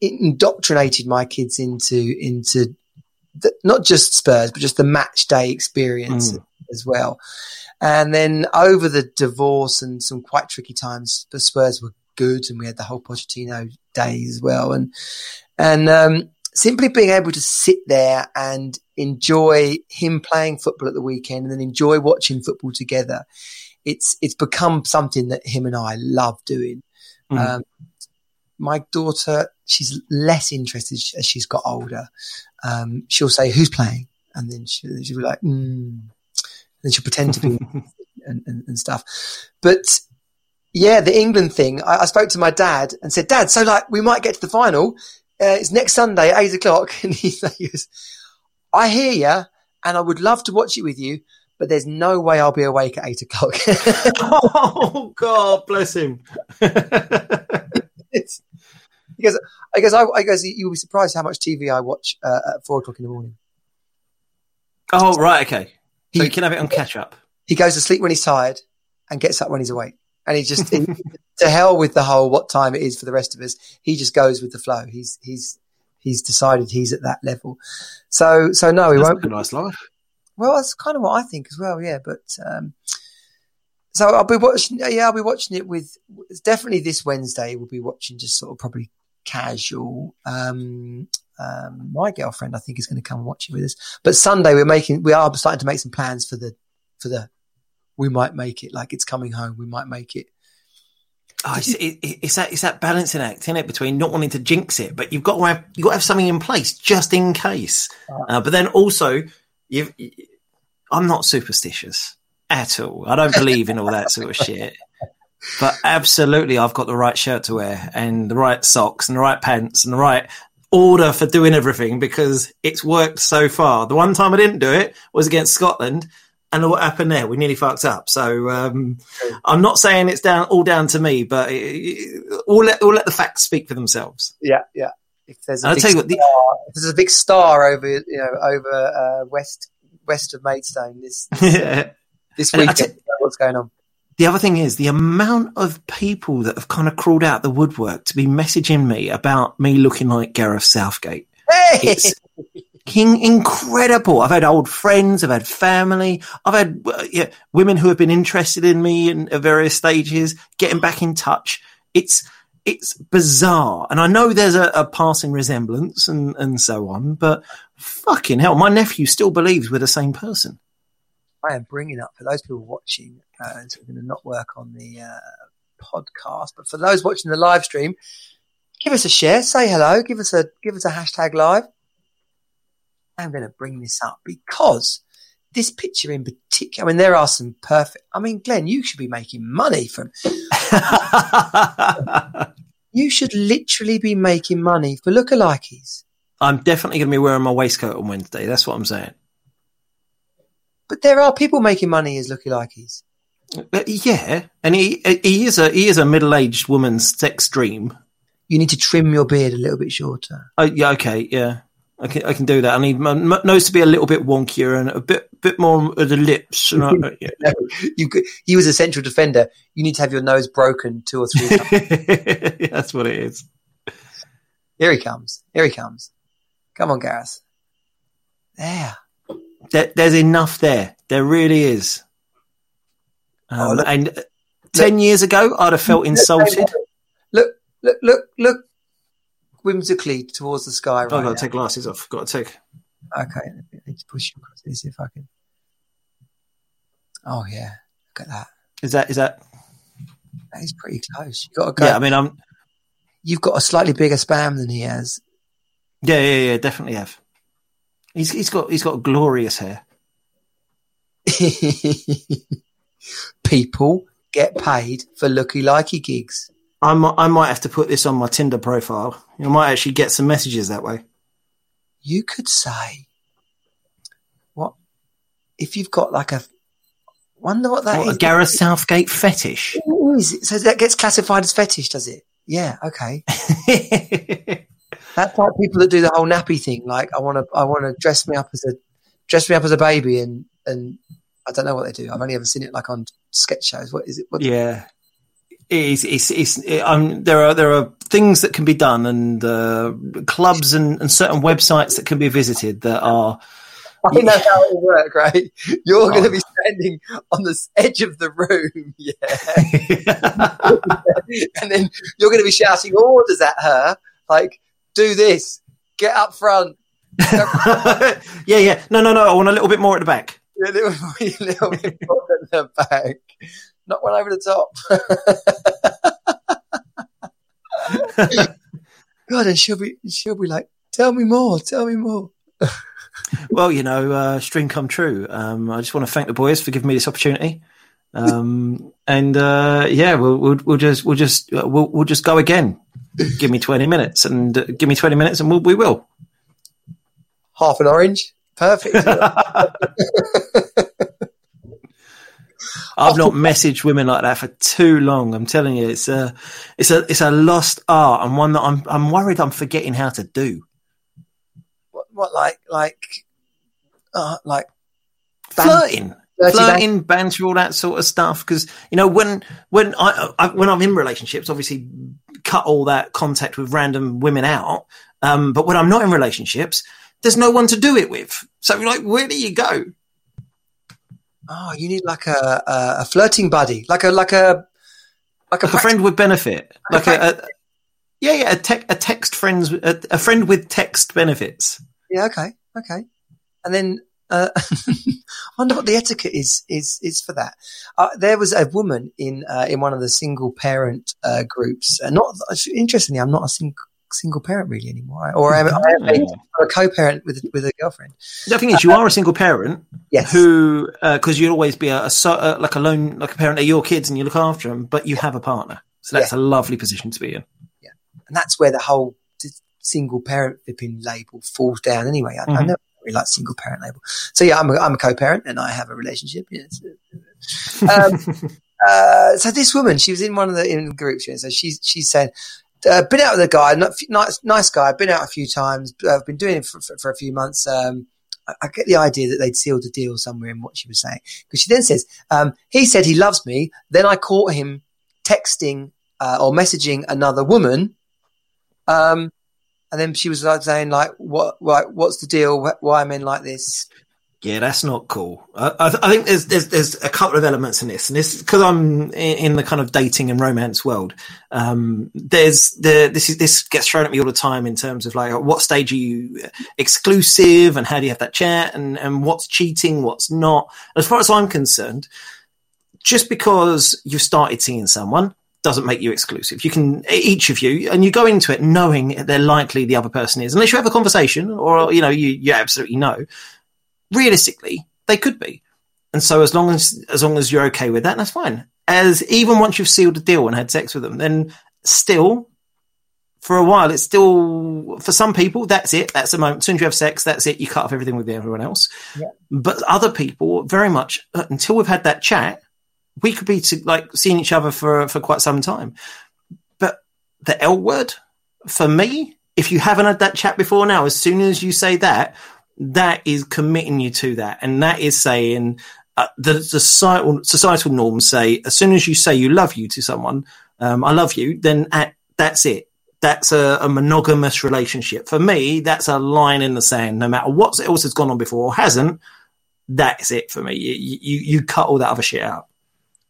indoctrinated my kids into into the, not just Spurs, but just the match day experience mm. as well. And then over the divorce and some quite tricky times, the Spurs were good, and we had the whole Pochettino day as well, and and um, simply being able to sit there and enjoy him playing football at the weekend and then enjoy watching football together. It's it's become something that him and I love doing. Mm. Um, my daughter, she's less interested as she's got older. Um, she'll say, "Who's playing?" and then she, will be like, mm. and she'll pretend to be and, and, and, stuff. But yeah, the England thing. I, I, spoke to my dad and said, "Dad, so like we might get to the final. Uh, it's next Sunday at eight o'clock." And he goes, I hear you, and I would love to watch it with you, but there's no way I'll be awake at eight o'clock. oh God, bless him. because I guess I, I guess you'll be surprised how much TV I watch uh, at four o'clock in the morning. Oh right, okay. So he, you can have it on catch up. He goes to sleep when he's tired and gets up when he's awake, and he just he, to hell with the whole what time it is for the rest of us. He just goes with the flow. He's he's he's decided he's at that level. So, so no, he won't. a nice life. Well, that's kind of what I think as well. Yeah, but um, so I'll be watching. Yeah, I'll be watching it with. Definitely this Wednesday. We'll be watching just sort of probably casual. Um, um, my girlfriend, I think, is going to come and watch it with us. But Sunday, we're making. We are starting to make some plans for the for the. We might make it like it's coming home. We might make it Oh, it's, it, it's, that it's that balancing act, isn't it, between not wanting to jinx it, but you've got to have you've got to have something in place just in case. Uh, but then also, you've, I'm not superstitious at all. I don't believe in all that sort of shit. But absolutely, I've got the right shirt to wear and the right socks and the right pants and the right order for doing everything because it's worked so far. The one time I didn't do it was against Scotland and what happened there? We nearly fucked up. So um, I'm not saying it's down all down to me, but it, we'll let we'll let the facts speak for themselves. Yeah, yeah. If there's a, big star, what, the, if there's a big star over you know over uh, west west of Maidstone this this, yeah. this weekend, what's going on? The other thing is the amount of people that have kind of crawled out the woodwork to be messaging me about me looking like Gareth Southgate. Hey! It's, fucking incredible. I've had old friends, I've had family, I've had uh, yeah, women who have been interested in me in at various stages, getting back in touch. It's it's bizarre, and I know there's a, a passing resemblance and and so on, but fucking hell, my nephew still believes we're the same person. I am bringing up for those people watching. Uh, it's going to not work on the uh, podcast, but for those watching the live stream, give us a share, say hello, give us a give us a hashtag live. I'm going to bring this up because this picture in particular, I mean, there are some perfect. I mean, Glenn, you should be making money from. you should literally be making money for lookalikes. I'm definitely going to be wearing my waistcoat on Wednesday. That's what I'm saying. But there are people making money as lookalikes. Uh, yeah, and he he is a he is a middle aged woman's sex dream. You need to trim your beard a little bit shorter. Oh yeah, okay, yeah. I can I can do that. I need my nose to be a little bit wonkier and a bit bit more of the lips. I, yeah. no, you he was a central defender. You need to have your nose broken two or three times. That's what it is. Here he comes. Here he comes. Come on, Gareth. There. there there's enough there. There really is. Um, oh, look, and look, ten years ago, I'd have felt insulted. Look, look, look, look, whimsically towards the sky. Right I've got to take glasses off. Got to take. Okay, let me push you across this if I can. Oh yeah, look at that. Is that is that? That is pretty close. You got to go. Yeah, I mean, I'm. You've got a slightly bigger spam than he has. Yeah, yeah, yeah, definitely have. He's he's got he's got glorious hair. People get paid for looky likey gigs. I might, I might have to put this on my Tinder profile. You might actually get some messages that way. You could say, what if you've got like a wonder what that What, is? a Gareth Southgate fetish. Ooh, is it- So that gets classified as fetish, does it? Yeah, okay. That's like people that do the whole nappy thing. Like, I want to, I want to dress me up as a, dress me up as a baby, and and I don't know what they do. I've only ever seen it like on sketch shows. What is it? What, yeah. It's, it's, it's, it, um, there are there are things that can be done and uh, clubs and, and certain websites that can be visited that are I know how it will work, right? You're going to be standing on the edge of the room, yeah, and then you're going to be shouting orders at her, like, "Do this, get up front." yeah yeah. No no no. I want a little bit more at the back. A little, a little bit more at the back, not one over the top. God, and she'll be, she'll be like, "Tell me more, tell me more." well you know uh, stream come true um, I just want to thank the boys for giving me this opportunity um, and uh, yeah we'll, we'll we'll just we'll just uh, we'll, we'll just go again give me 20 minutes and uh, give me 20 minutes and we'll, we will Half an orange, perfect. I've not messaged women like that for too long. I'm telling you, it's a, it's a, it's a lost art and one that I'm, I'm worried I'm forgetting how to do. what, what, like, like, uh, like Flirting, flirting, banter, all that sort of stuff. Because you know, when when I, I when I'm in relationships, obviously cut all that contact with random women out. Um, but when I'm not in relationships, there's no one to do it with. So like, where do you go? Oh, you need like a, a, a flirting buddy, like a like a like a, Like a friend with benefit, Like a a, a yeah, yeah, a, te- a text friends, a, a friend with text benefits. Yeah, okay, okay. And then uh, I wonder what the etiquette is is is for that. Uh, there was a woman in uh, in one of the single parent uh, groups. Uh, not interestingly, I'm not a single single parent really anymore, or I'm, I'm a co-parent with with a girlfriend. The thing is, you are a single parent Yes, who, because you'd always be a, a, so- uh, like a lone, like a parent of your kids, and you look after them, but you have a partner. So that's a lovely position to be in. Yeah, and that's where the whole single parent flipping label falls down. Anyway, I, I Mhm. never really like single parent label. So yeah, I'm a, I'm a co-parent and I have a relationship. Yes. Um, uh, so this woman, she was in one of the in groups, yeah, so she's she's saying, uh, "Been out with a guy, nice nice guy. Been out a few times. I've been doing it for, for, for a few months. Um, I, I get the idea that they'd sealed a deal somewhere in what she was saying because she then says, um, "He said he loves me. Then I caught him texting uh, or messaging another woman." Um, and then she was like saying, "Like, what? What's the deal? Wh- Why am in like this?" Yeah, that's not cool. I, I, th- I think there's, there's there's a couple of elements in this, and this because I'm in, the kind of dating and romance world. Um, there's the this is this gets thrown at me all the time in terms of like at what stage are you exclusive, and how do you have that chat, and and what's cheating, what's not. As far as I'm concerned, just because you've started seeing someone doesn't make you exclusive. You can each of you, and you go into it knowing they're likely the other person is, unless you have a conversation or you know you you absolutely know realistically they could be. And so as long as as long as you're okay with that that's fine. As even once you've sealed a deal and had sex with them then still for a while it's still for some people that's it. That's the moment. As soon as you have sex that's it. You cut off everything with everyone else. Yeah. but other people very much uh, until we've had that chat we could be to, like seeing each other for for quite some time. But the l word for me if you haven't had that chat before now as soon as you say that that is committing you to that, and that is saying uh, the, the societal, societal norms say as soon as you say you love you to someone, um, I love you, then at, that's it. That's a, a monogamous relationship. For me, that's a line in the sand. No matter what else has gone on before or hasn't, that's it for me. You, you, you cut all that other shit out.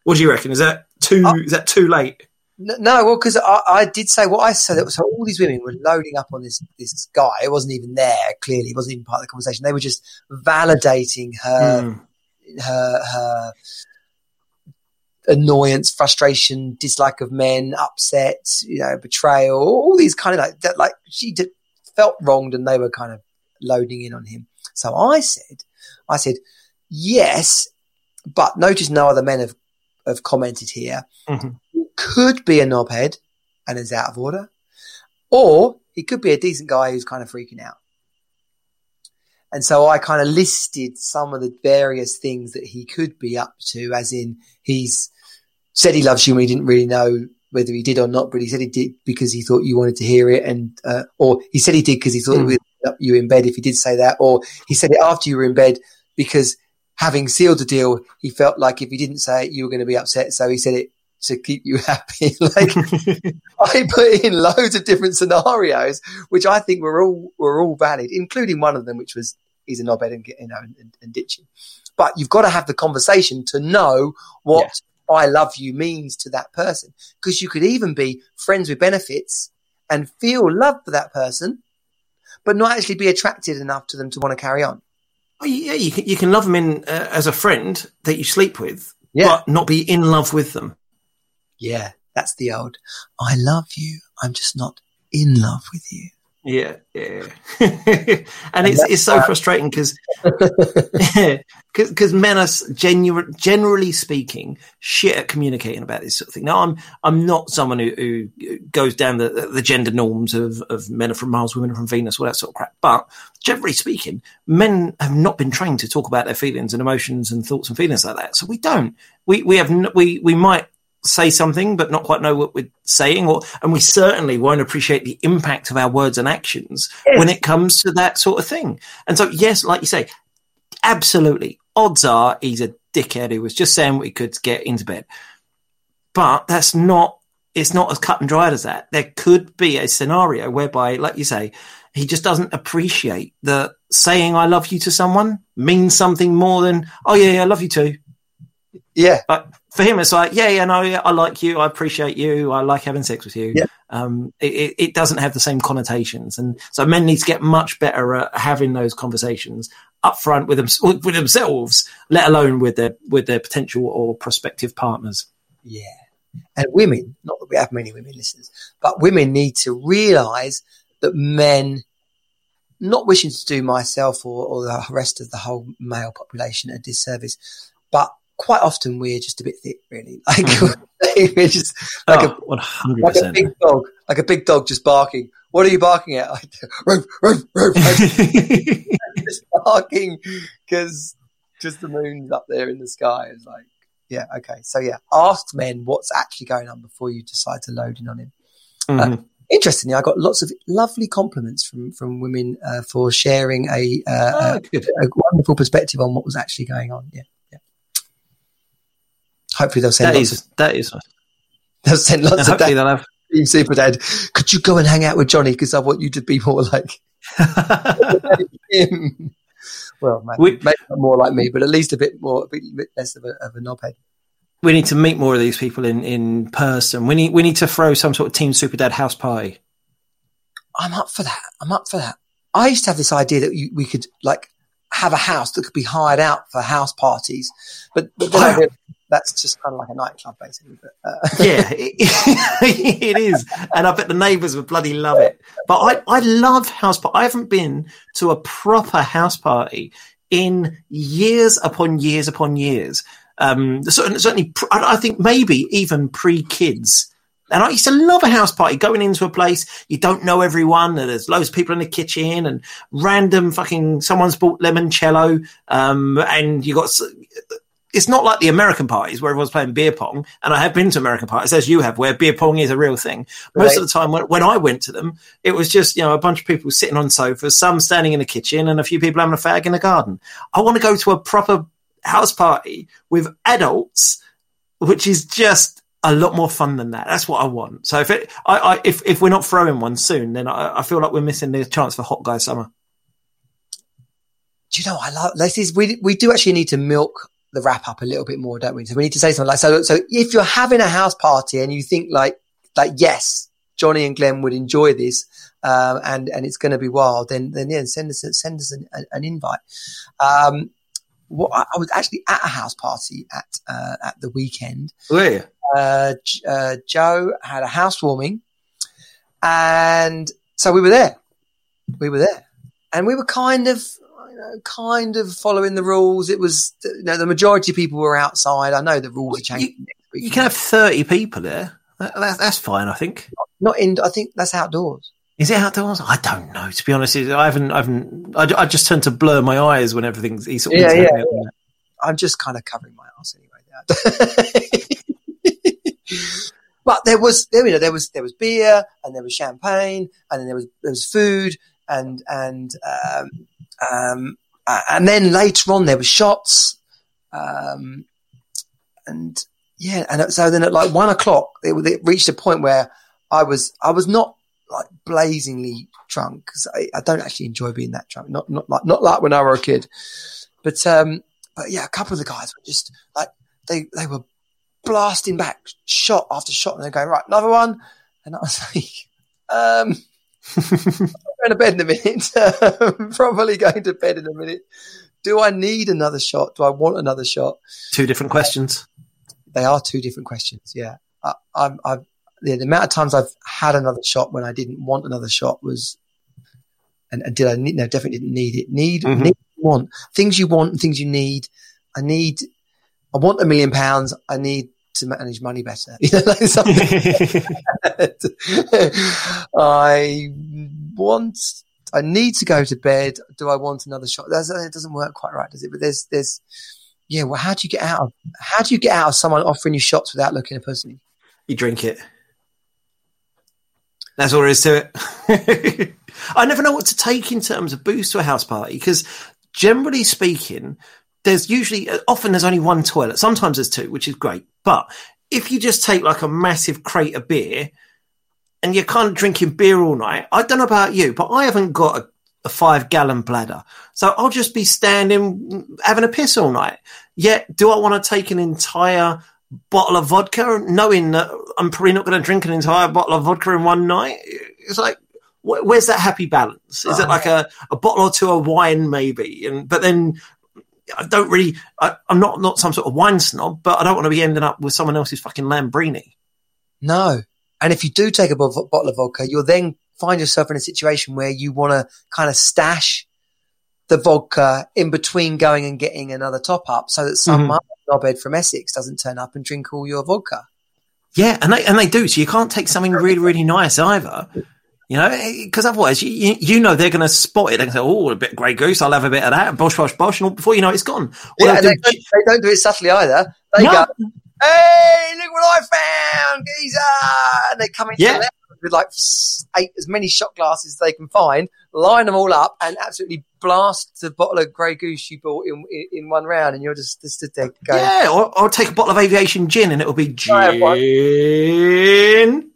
What do you reckon? Is that too? Uh, is that too late? No, well, because I, I did say what I said. So all these women were loading up on this this guy. It wasn't even there. Clearly, it wasn't even part of the conversation. They were just validating her Mm. her her annoyance, frustration, dislike of men, upset, you know, betrayal, all these kind of like that. Like she did, felt wronged, and they were kind of loading in on him. So I said, I said, yes, but notice no other men have, have commented here. Mhm. Could be a knobhead and is out of order, or he could be a decent guy who's kind of freaking out. And so I kind of listed some of the various things that he could be up to, as in he's said he loves you and he didn't really know whether he did or not, but he said he did because he thought you wanted to hear it, and uh, or he said he did because he thought Mm. it would up you in bed if he did say that, or he said it after you were in bed because having sealed the deal, he felt like if he didn't say it, you were going to be upset, so he said it to keep you happy. like I put in loads of different scenarios, which I think were all were all valid, including one of them, which was he's a knobhead and you know and, and, and ditch. But you've got to have the conversation to know what I love you means to that person, because you could even be friends with benefits and feel love for that person, but not actually be attracted enough to them to want to carry on. Oh, yeah, you can you can love them in uh, as a friend that you sleep with, Yeah. but not be in love with them. Yeah, that's the old. I love you. I'm just not in love with you. Yeah, yeah. and it's it's so uh, frustrating because because men are genu- generally speaking shit at communicating about this sort of thing. Now, I'm I'm not someone who, who goes down the the gender norms of of men are from Mars, women are from Venus, all that sort of crap. But generally speaking, men have not been trained to talk about their feelings and emotions and thoughts and feelings like that. So we don't. We we have n- we we might say something but not quite know what we're saying or and we certainly won't appreciate the impact of our words and actions Yes. when it comes to that sort of thing. And so yes like you say absolutely odds are he's a dickhead who was just saying what he could to get into bed. But that's not it's not as cut and dried as that. There could be a scenario whereby like you say he just doesn't appreciate that saying i love you to someone means something more than oh yeah, yeah i love you too Yeah, but for him, it's like, yeah, yeah, no, yeah, I like you, I appreciate you, I like having sex with you. Yeah. Um, it, it, doesn't have the same connotations, and so men need to get much better at having those conversations up front with them with themselves, let alone with their with their potential or prospective partners. Yeah. And women, not that we have many women listeners, but women need to realize that men, not wishing to do myself or, or the rest of the whole male population a disservice, but quite often we're just a bit thick, really. Like we're just like a one hundred like a big dog, like a big dog just barking. What are you barking at? Roof, roof, roof. Just barking because just the moon's up there in the sky. It's like, yeah, okay. So yeah, ask men what's actually going on before you decide to load in on him. Mhm. Interestingly, I got lots of lovely compliments from from women uh, for sharing a, uh, Oh, a a wonderful perspective on what was actually going on. Yeah. Hopefully they'll send That lots is of that is. they'll send lots of hopefully that they'll have. Team Super Dad. Could you go and hang out with Johnny because I want you to be more like him. Well, maybe, We- maybe not more like me, but at least a bit more, a bit, less of a, of a knobhead. we need to meet more of these people in, in person. We need we need to throw some sort of Team Super Dad house party. I'm up for that. I'm up for that. I used to have this idea that you, we could like have a house that could be hired out for house parties, but, but then I realised that's just kind of like a nightclub, basically. But, uh, Yeah, it, it is, and I bet the neighbours would bloody love it. But I I love house party. I haven't been to a proper house party in years upon years upon years. Um, certainly, certainly I I think maybe even pre kids. And I used to love a house party, going into a place you don't know everyone, and there's loads of people in the kitchen, and random fucking someone's bought limoncello, um, and you got. It's not like the American parties where everyone's playing beer pong, and I have been to American parties as you have, where beer pong is a real thing. Most Right. of the time, when, when I went to them, it was just you know a bunch of people sitting on sofas, some standing in the kitchen, and a few people having a fag in the garden. I want to go to a proper house party with adults, which is just a lot more fun than that. That's what I want. So if it, I, I if if we're not throwing one soon, then I, I feel like we're missing the chance for hot guy summer. do you know, I love this is, we, we do actually need to milk the wrap up a little bit more, don't we? So we need to say something like, so, so if you're having a house party and you think like, like, yes, Johnny and Glenn would enjoy this, um, and, and it's going to be wild, then, then yeah, send us, send us an, an invite. Um, what, I I was actually at a house party at, uh, at the weekend. Yeah. Uh, uh, Joe had a housewarming and so we were there. We were there and we were kind of, kind of following the rules. It was, you know, the majority of people were outside. I know the rules are changing. week. You can have 30 people there. That, that, that's fine, I think. not in. I think that's outdoors. Is it outdoors? I don't know. To be honest, I haven't. I haven't. I, I just tend to blur my eyes when everything's. He's sort of Yeah, telling yeah, I'm just kind of covering my ass anyway. but there was, there, you know, there was there was beer and there was champagne and then there was there was food and and um, um, uh, and then later on there were shots, um, and yeah, and so then at like one o'clock it, it reached a point where I was I was not like blazingly drunk 'cause I, I don't actually enjoy being that drunk. Not not like not like when I were a kid, but um, but yeah, a couple of the guys were just like they they were blasting back shot after shot, and they're going right another one, and I was like, um, going to bed in a minute. Probably going to bed in a minute. Do I need another shot? Do I want another shot? Two different questions. They are two different questions. Yeah, I, I'm, I've yeah, the amount of times I've had another shot when I didn't want another shot was, and, and did I need? No, definitely didn't need it. Need, Mhm. need, want things you want and things you need. I need. I want a million pounds. I need to manage money better. I want. I need to go to bed. Do I want another shot? That's, it doesn't work quite right, does it? But there's, there's, yeah. Well, how do you get out of? How do you get out of someone offering you shots without looking a pussy? you drink it. That's all there is to it. I never know what to take in terms of booze to a house party because, generally speaking, there's usually uh, often there's only one toilet. Sometimes there's two, which is great. But if you just take like a massive crate of beer and you're kind of drinking beer all night, I don't know about you, but I haven't got a, a five gallon bladder, so I'll just be standing having a piss all night. Yet, do I want to take an entire bottle of vodka, knowing that I'm probably not going to drink an entire bottle of vodka in one night. It's like, where's that happy balance? Is it like a, a bottle or two of wine, maybe? And but then I don't really. I, I'm not not some sort of wine snob, but I don't want to be ending up with someone else's fucking Lambrini. No. And if you do take a bo- bottle of vodka, you'll then find yourself in a situation where you want to kind of stash the vodka in between going and getting another top up so that some mm-hmm. other knobhead from Essex doesn't turn up and drink all your vodka. Yeah, and they and they do. So you can't take something really really nice either. You know, eh, because otherwise, you, you you know they're going to spot it and say, "Oh, a bit of Grey Goose, I'll have a bit of that." Bosh, bosh, bosh, and before you know, it, it's gone. Or Yeah, do they, don't, they don't do it subtly either. They No. go, hey, look what I found, geezer! And they come into Yeah. the left with like eight, as many shot glasses as they can find, line them all up, and absolutely blast the bottle of Grey Goose you bought in, in, in one round, and you're just, just going, Yeah, or, or take a bottle of aviation gin and it'll be gin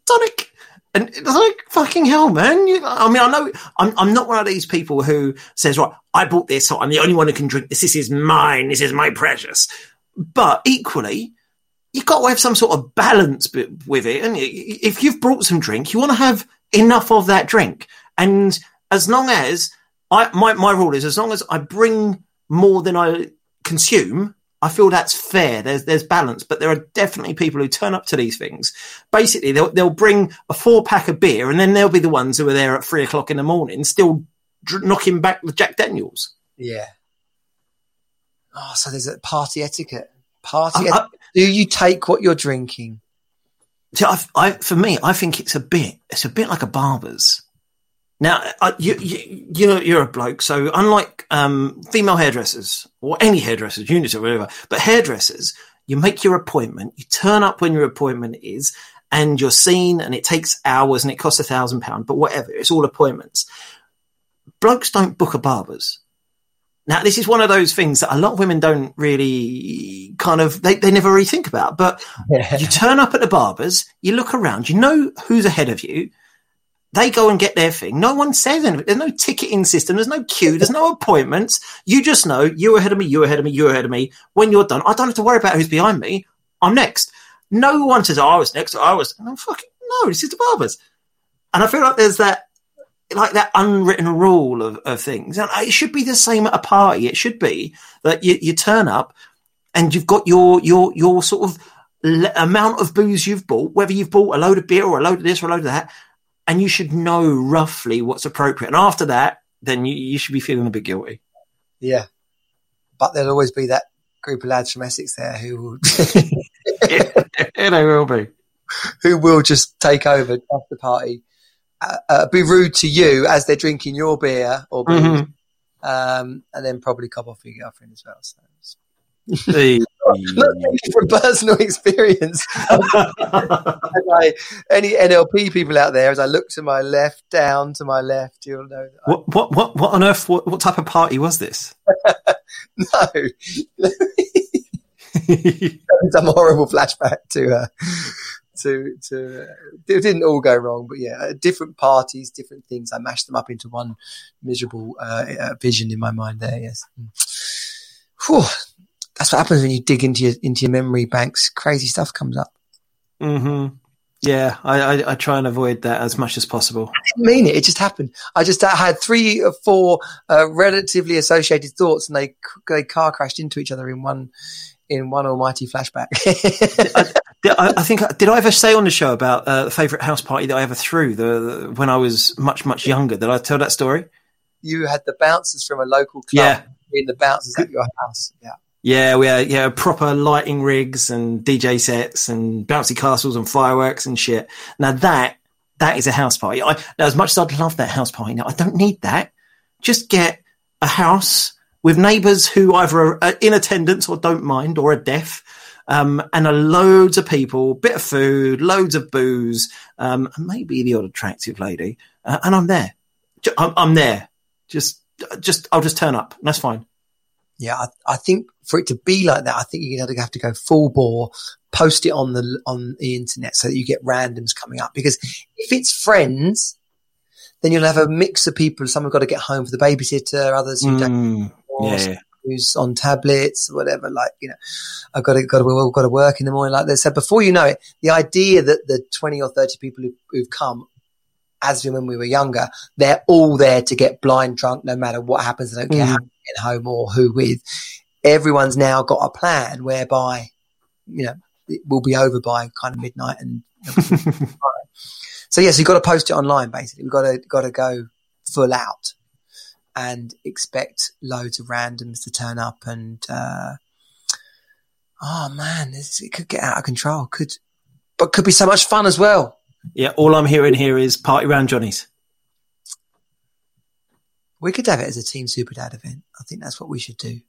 tonic. And it's like fucking hell, man. You, I mean, I know I'm, I'm not one of these people who says, right, I bought this, so I'm the only one who can drink this. This is mine. This is my precious. But equally, you've got to have some sort of balance with it. And if you've brought some drink, you want to have enough of that drink. And as long as I, my, my rule is, as long as I bring more than I consume, I feel that's fair. There's there's balance, but there are definitely people who turn up to these things. Basically, they'll they'll bring a four pack of beer, and then they'll be the ones who are there at three o'clock in the morning, still dr- knocking back the Jack Daniels. yeah. Oh, so there's a party etiquette. Party I- I- etiquette. Do you take what you're drinking? See, I, I, for me, I think it's a bit, it's a bit like a barber's. Now, I, you, you, you know, you're a bloke, so unlike um, female hairdressers or any hairdressers, units or whatever, but hairdressers, you make your appointment, you turn up when your appointment is, and you're seen, and it takes hours, and it costs a thousand pound, but whatever, it's all appointments. Blokes don't book a barber's. Now, this is one of those things that a lot of women don't really kind of, they, they never really think about, but you turn up at the barbers, you look around, you know who's ahead of you. They go and get their thing. No one says anything. There's no ticketing system. There's no queue. There's no appointments. You just know you're ahead of me. You're ahead of me. You're ahead of me. When you're done, I don't have to worry about who's behind me. I'm next. No one says, oh, I was next. I was. I'm fucking no. This is the barbers. And I feel like there's that, like that unwritten rule of, of things. And it should be the same at a party. It should be that you, you turn up and you've got your your your sort of amount of booze you've bought, whether you've bought a load of beer or a load of this or a load of that, and you should know roughly what's appropriate. And after that, then you, you should be feeling a bit guilty. Yeah, but there'll always be that group of lads from Essex there who will, yeah, they will be. who will just take over after the party, uh, uh, be rude to you as they're drinking your beer or booze, Mhm. um, and then probably cop off your girlfriend as well. So. Look, from personal experience, I, any NLP people out there, as I look to my left, down to my left, you'll know that what, what, what, what on earth? What, what type of party was this? No, some horrible flashback to uh, to to uh, it didn't all go wrong, but yeah, uh, different parties, different things. I mashed them up into one miserable uh, uh, vision in my mind. There, yes. Whew. That's what happens when you dig into your into your memory banks. Crazy stuff comes up. hmm Yeah, I, I, I try and avoid that as much as possible. I didn't mean it. It just happened. I just I had three or four uh, relatively associated thoughts, and they they car crashed into each other in one in one almighty flashback. Did, I, I think did I ever say on the show about uh, the favourite house party that I ever threw the, the when I was much much younger? Did I tell that story? you had the bouncers from a local club Yeah. being the bouncers at your house. Yeah. Yeah, we had yeah proper lighting rigs and DJ sets and bouncy castles and fireworks and shit. Now that that is a house party. I, as much as I'd love that house party, now I don't need that. Just get a house with neighbours who either are in attendance or don't mind or are deaf, um, and a loads of people, bit of food, loads of booze, um, and maybe the odd attractive lady, uh, and I'm there. I'm, I'm there. Just just I'll just turn up. That's fine. Yeah, I, I think for it to be like that, I think you're going to have to go full bore, post it on the on the internet so that you get randoms coming up. Because if it's friends, then you'll have a mix of people. Some have got to get home for the babysitter, others who don't, Mm, yeah. who's on tablets, or whatever. Like you know, I've got to got to we've all got to work in the morning like this. So before you know it, the idea that the twenty or thirty people who, who've come. As when we were younger, they're all there to get blind drunk, no matter what happens. They don't care Mm. how you get home or who with everyone's now got a plan whereby, you know, it will be over by kind of midnight. And so, yes, you've got to post it online, basically. We've got to, got to go full out and expect loads of randoms to turn up and, uh, oh man, this, it could get out of control. Could, but could be so much fun as well. Yeah, all I'm hearing here is party round Johnny's. We could have it as a Team Super Dad event. I think that's what we should do.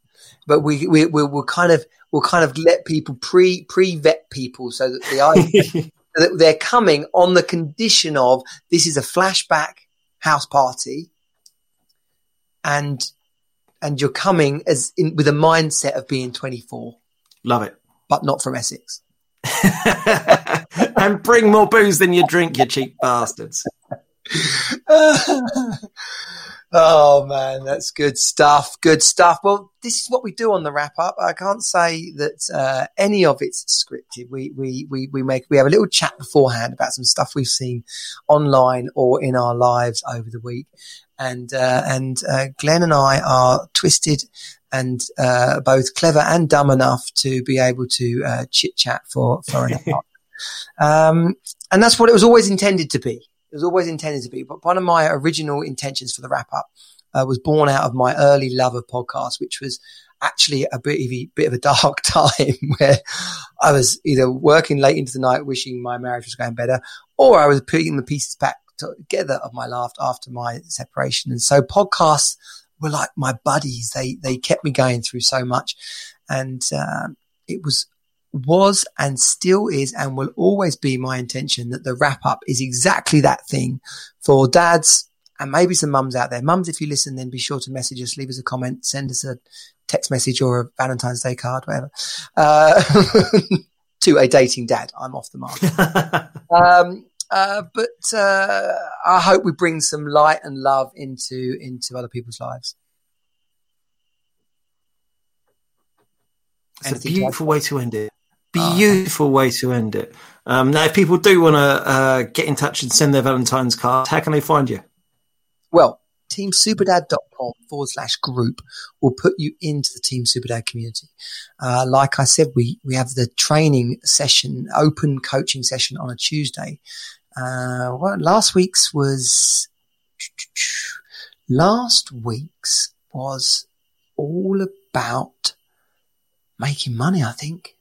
But we we we'll, we'll kind of we'll kind of let people pre pre vet people so that the idea that they're coming on the condition of this is a flashback house party, and and you're coming as in, with a mindset of being 24, Love it. but not from Essex. and bring more booze than you drink, you cheap bastards. oh man, that's good stuff. Good stuff. Well, this is what we do on the wrap up. I can't say that uh, any of it's scripted. We we we we make we have a little chat beforehand about some stuff we've seen online or in our lives over the week, and uh, and uh, Glenn and I are twisted and uh, both clever and dumb enough to be able to uh, chit chat for for an hour. Um, and that's what it was always intended to be. It was always intended to be. But one of my original intentions for the wrap up uh, was born out of my early love of podcasts, which was actually a bit of a, bit of a dark time where I was either working late into the night, wishing my marriage was going better, or I was putting the pieces back together of my life after my separation. And so podcasts were like my buddies. They they kept me going through so much, and um, it was was and still is and will always be my intention that the wrap up is exactly that thing for dads and maybe some mums out there. Mums, if you listen, then be sure to message us, leave us a comment, send us a text message or a Valentine's Day card, whatever, uh, to a dating dad. I'm off the mark. um, uh, but uh, I hope we bring some light and love into into other people's lives. It's a Anything beautiful way to end it. Beautiful way to end it. Um, now, if people do want to uh, get in touch and send their Valentine's cards, how can they find you? Well, teamsuperdad.com forward slash group will put you into the Team Superdad community. Uh, like I said, we, we have the training session, open coaching session on a Tuesday. Uh, well, last week's was, last week's was all about making money, I think.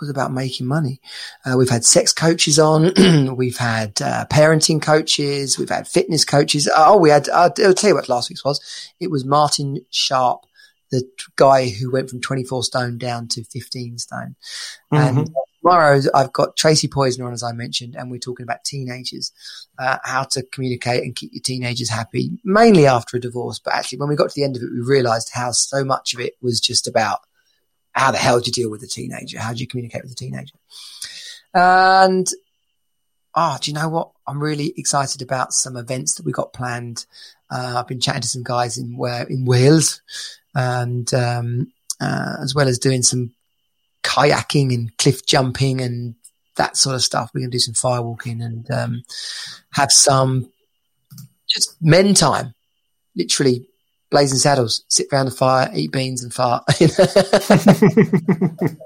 Was about making money. Uh, we've had sex coaches on. we've had uh, parenting coaches. We've had fitness coaches. Oh, we had, uh, I'll tell you what last week's was. It was Martin Sharp, the guy who went from 24 stone down to 15 stone. Mm-hmm. And tomorrow I've got Tracy Poisner on, as I mentioned, and we're talking about teenagers, uh, how to communicate and keep your teenagers happy, mainly after a divorce. But actually, when we got to the end of it, we realized how so much of it was just about how the hell do you deal with a teenager? How do you communicate with a teenager? And ah, oh, do you know what? I'm really excited about some events that we got planned. Uh, I've been chatting to some guys in where in Wales, and um, uh, as well as doing some kayaking and cliff jumping and that sort of stuff. We're going to do some firewalking and um, have some just men time, literally blazing saddles, sit around the fire, eat beans and fart.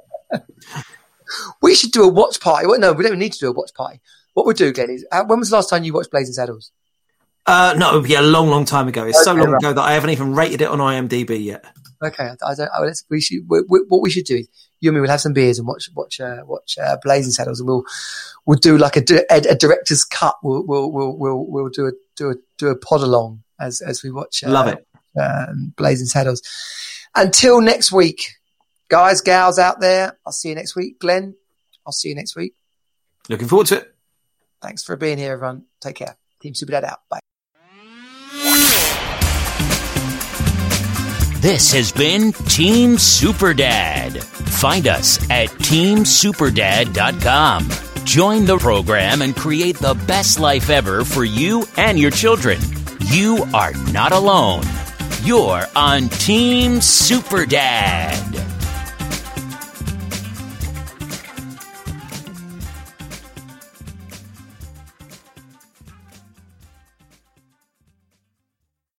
we should do a watch party. Well, no, we don't need to do a watch party. What we'll do, Glenn, is uh, when was the last time you watched Blazing Saddles? Uh, no, it would a long, long time ago. It's okay, so long right. ago that I haven't even rated it on IMDb yet. Okay, I don't. I, we should. We, we, what we should do is you and me will have some beers and watch watch uh, watch uh, Blazing Saddles, and we'll we'll do like a, a, a director's cut. We'll we'll we'll we'll, we'll do a do a do a pod along as as we watch. Uh, Love it. Um, Blazing Saddles. Until next week, guys, gals out there. I'll see you next week, Glenn. I'll see you next week. Looking forward to it. Thanks for being here, everyone. Take care. Team Super Dad out. Bye. This has been Team Super Dad. Find us at teamsuperdad.com. Join the program and create the best life ever for you and your children. You are not alone. You're on Team Super Dad.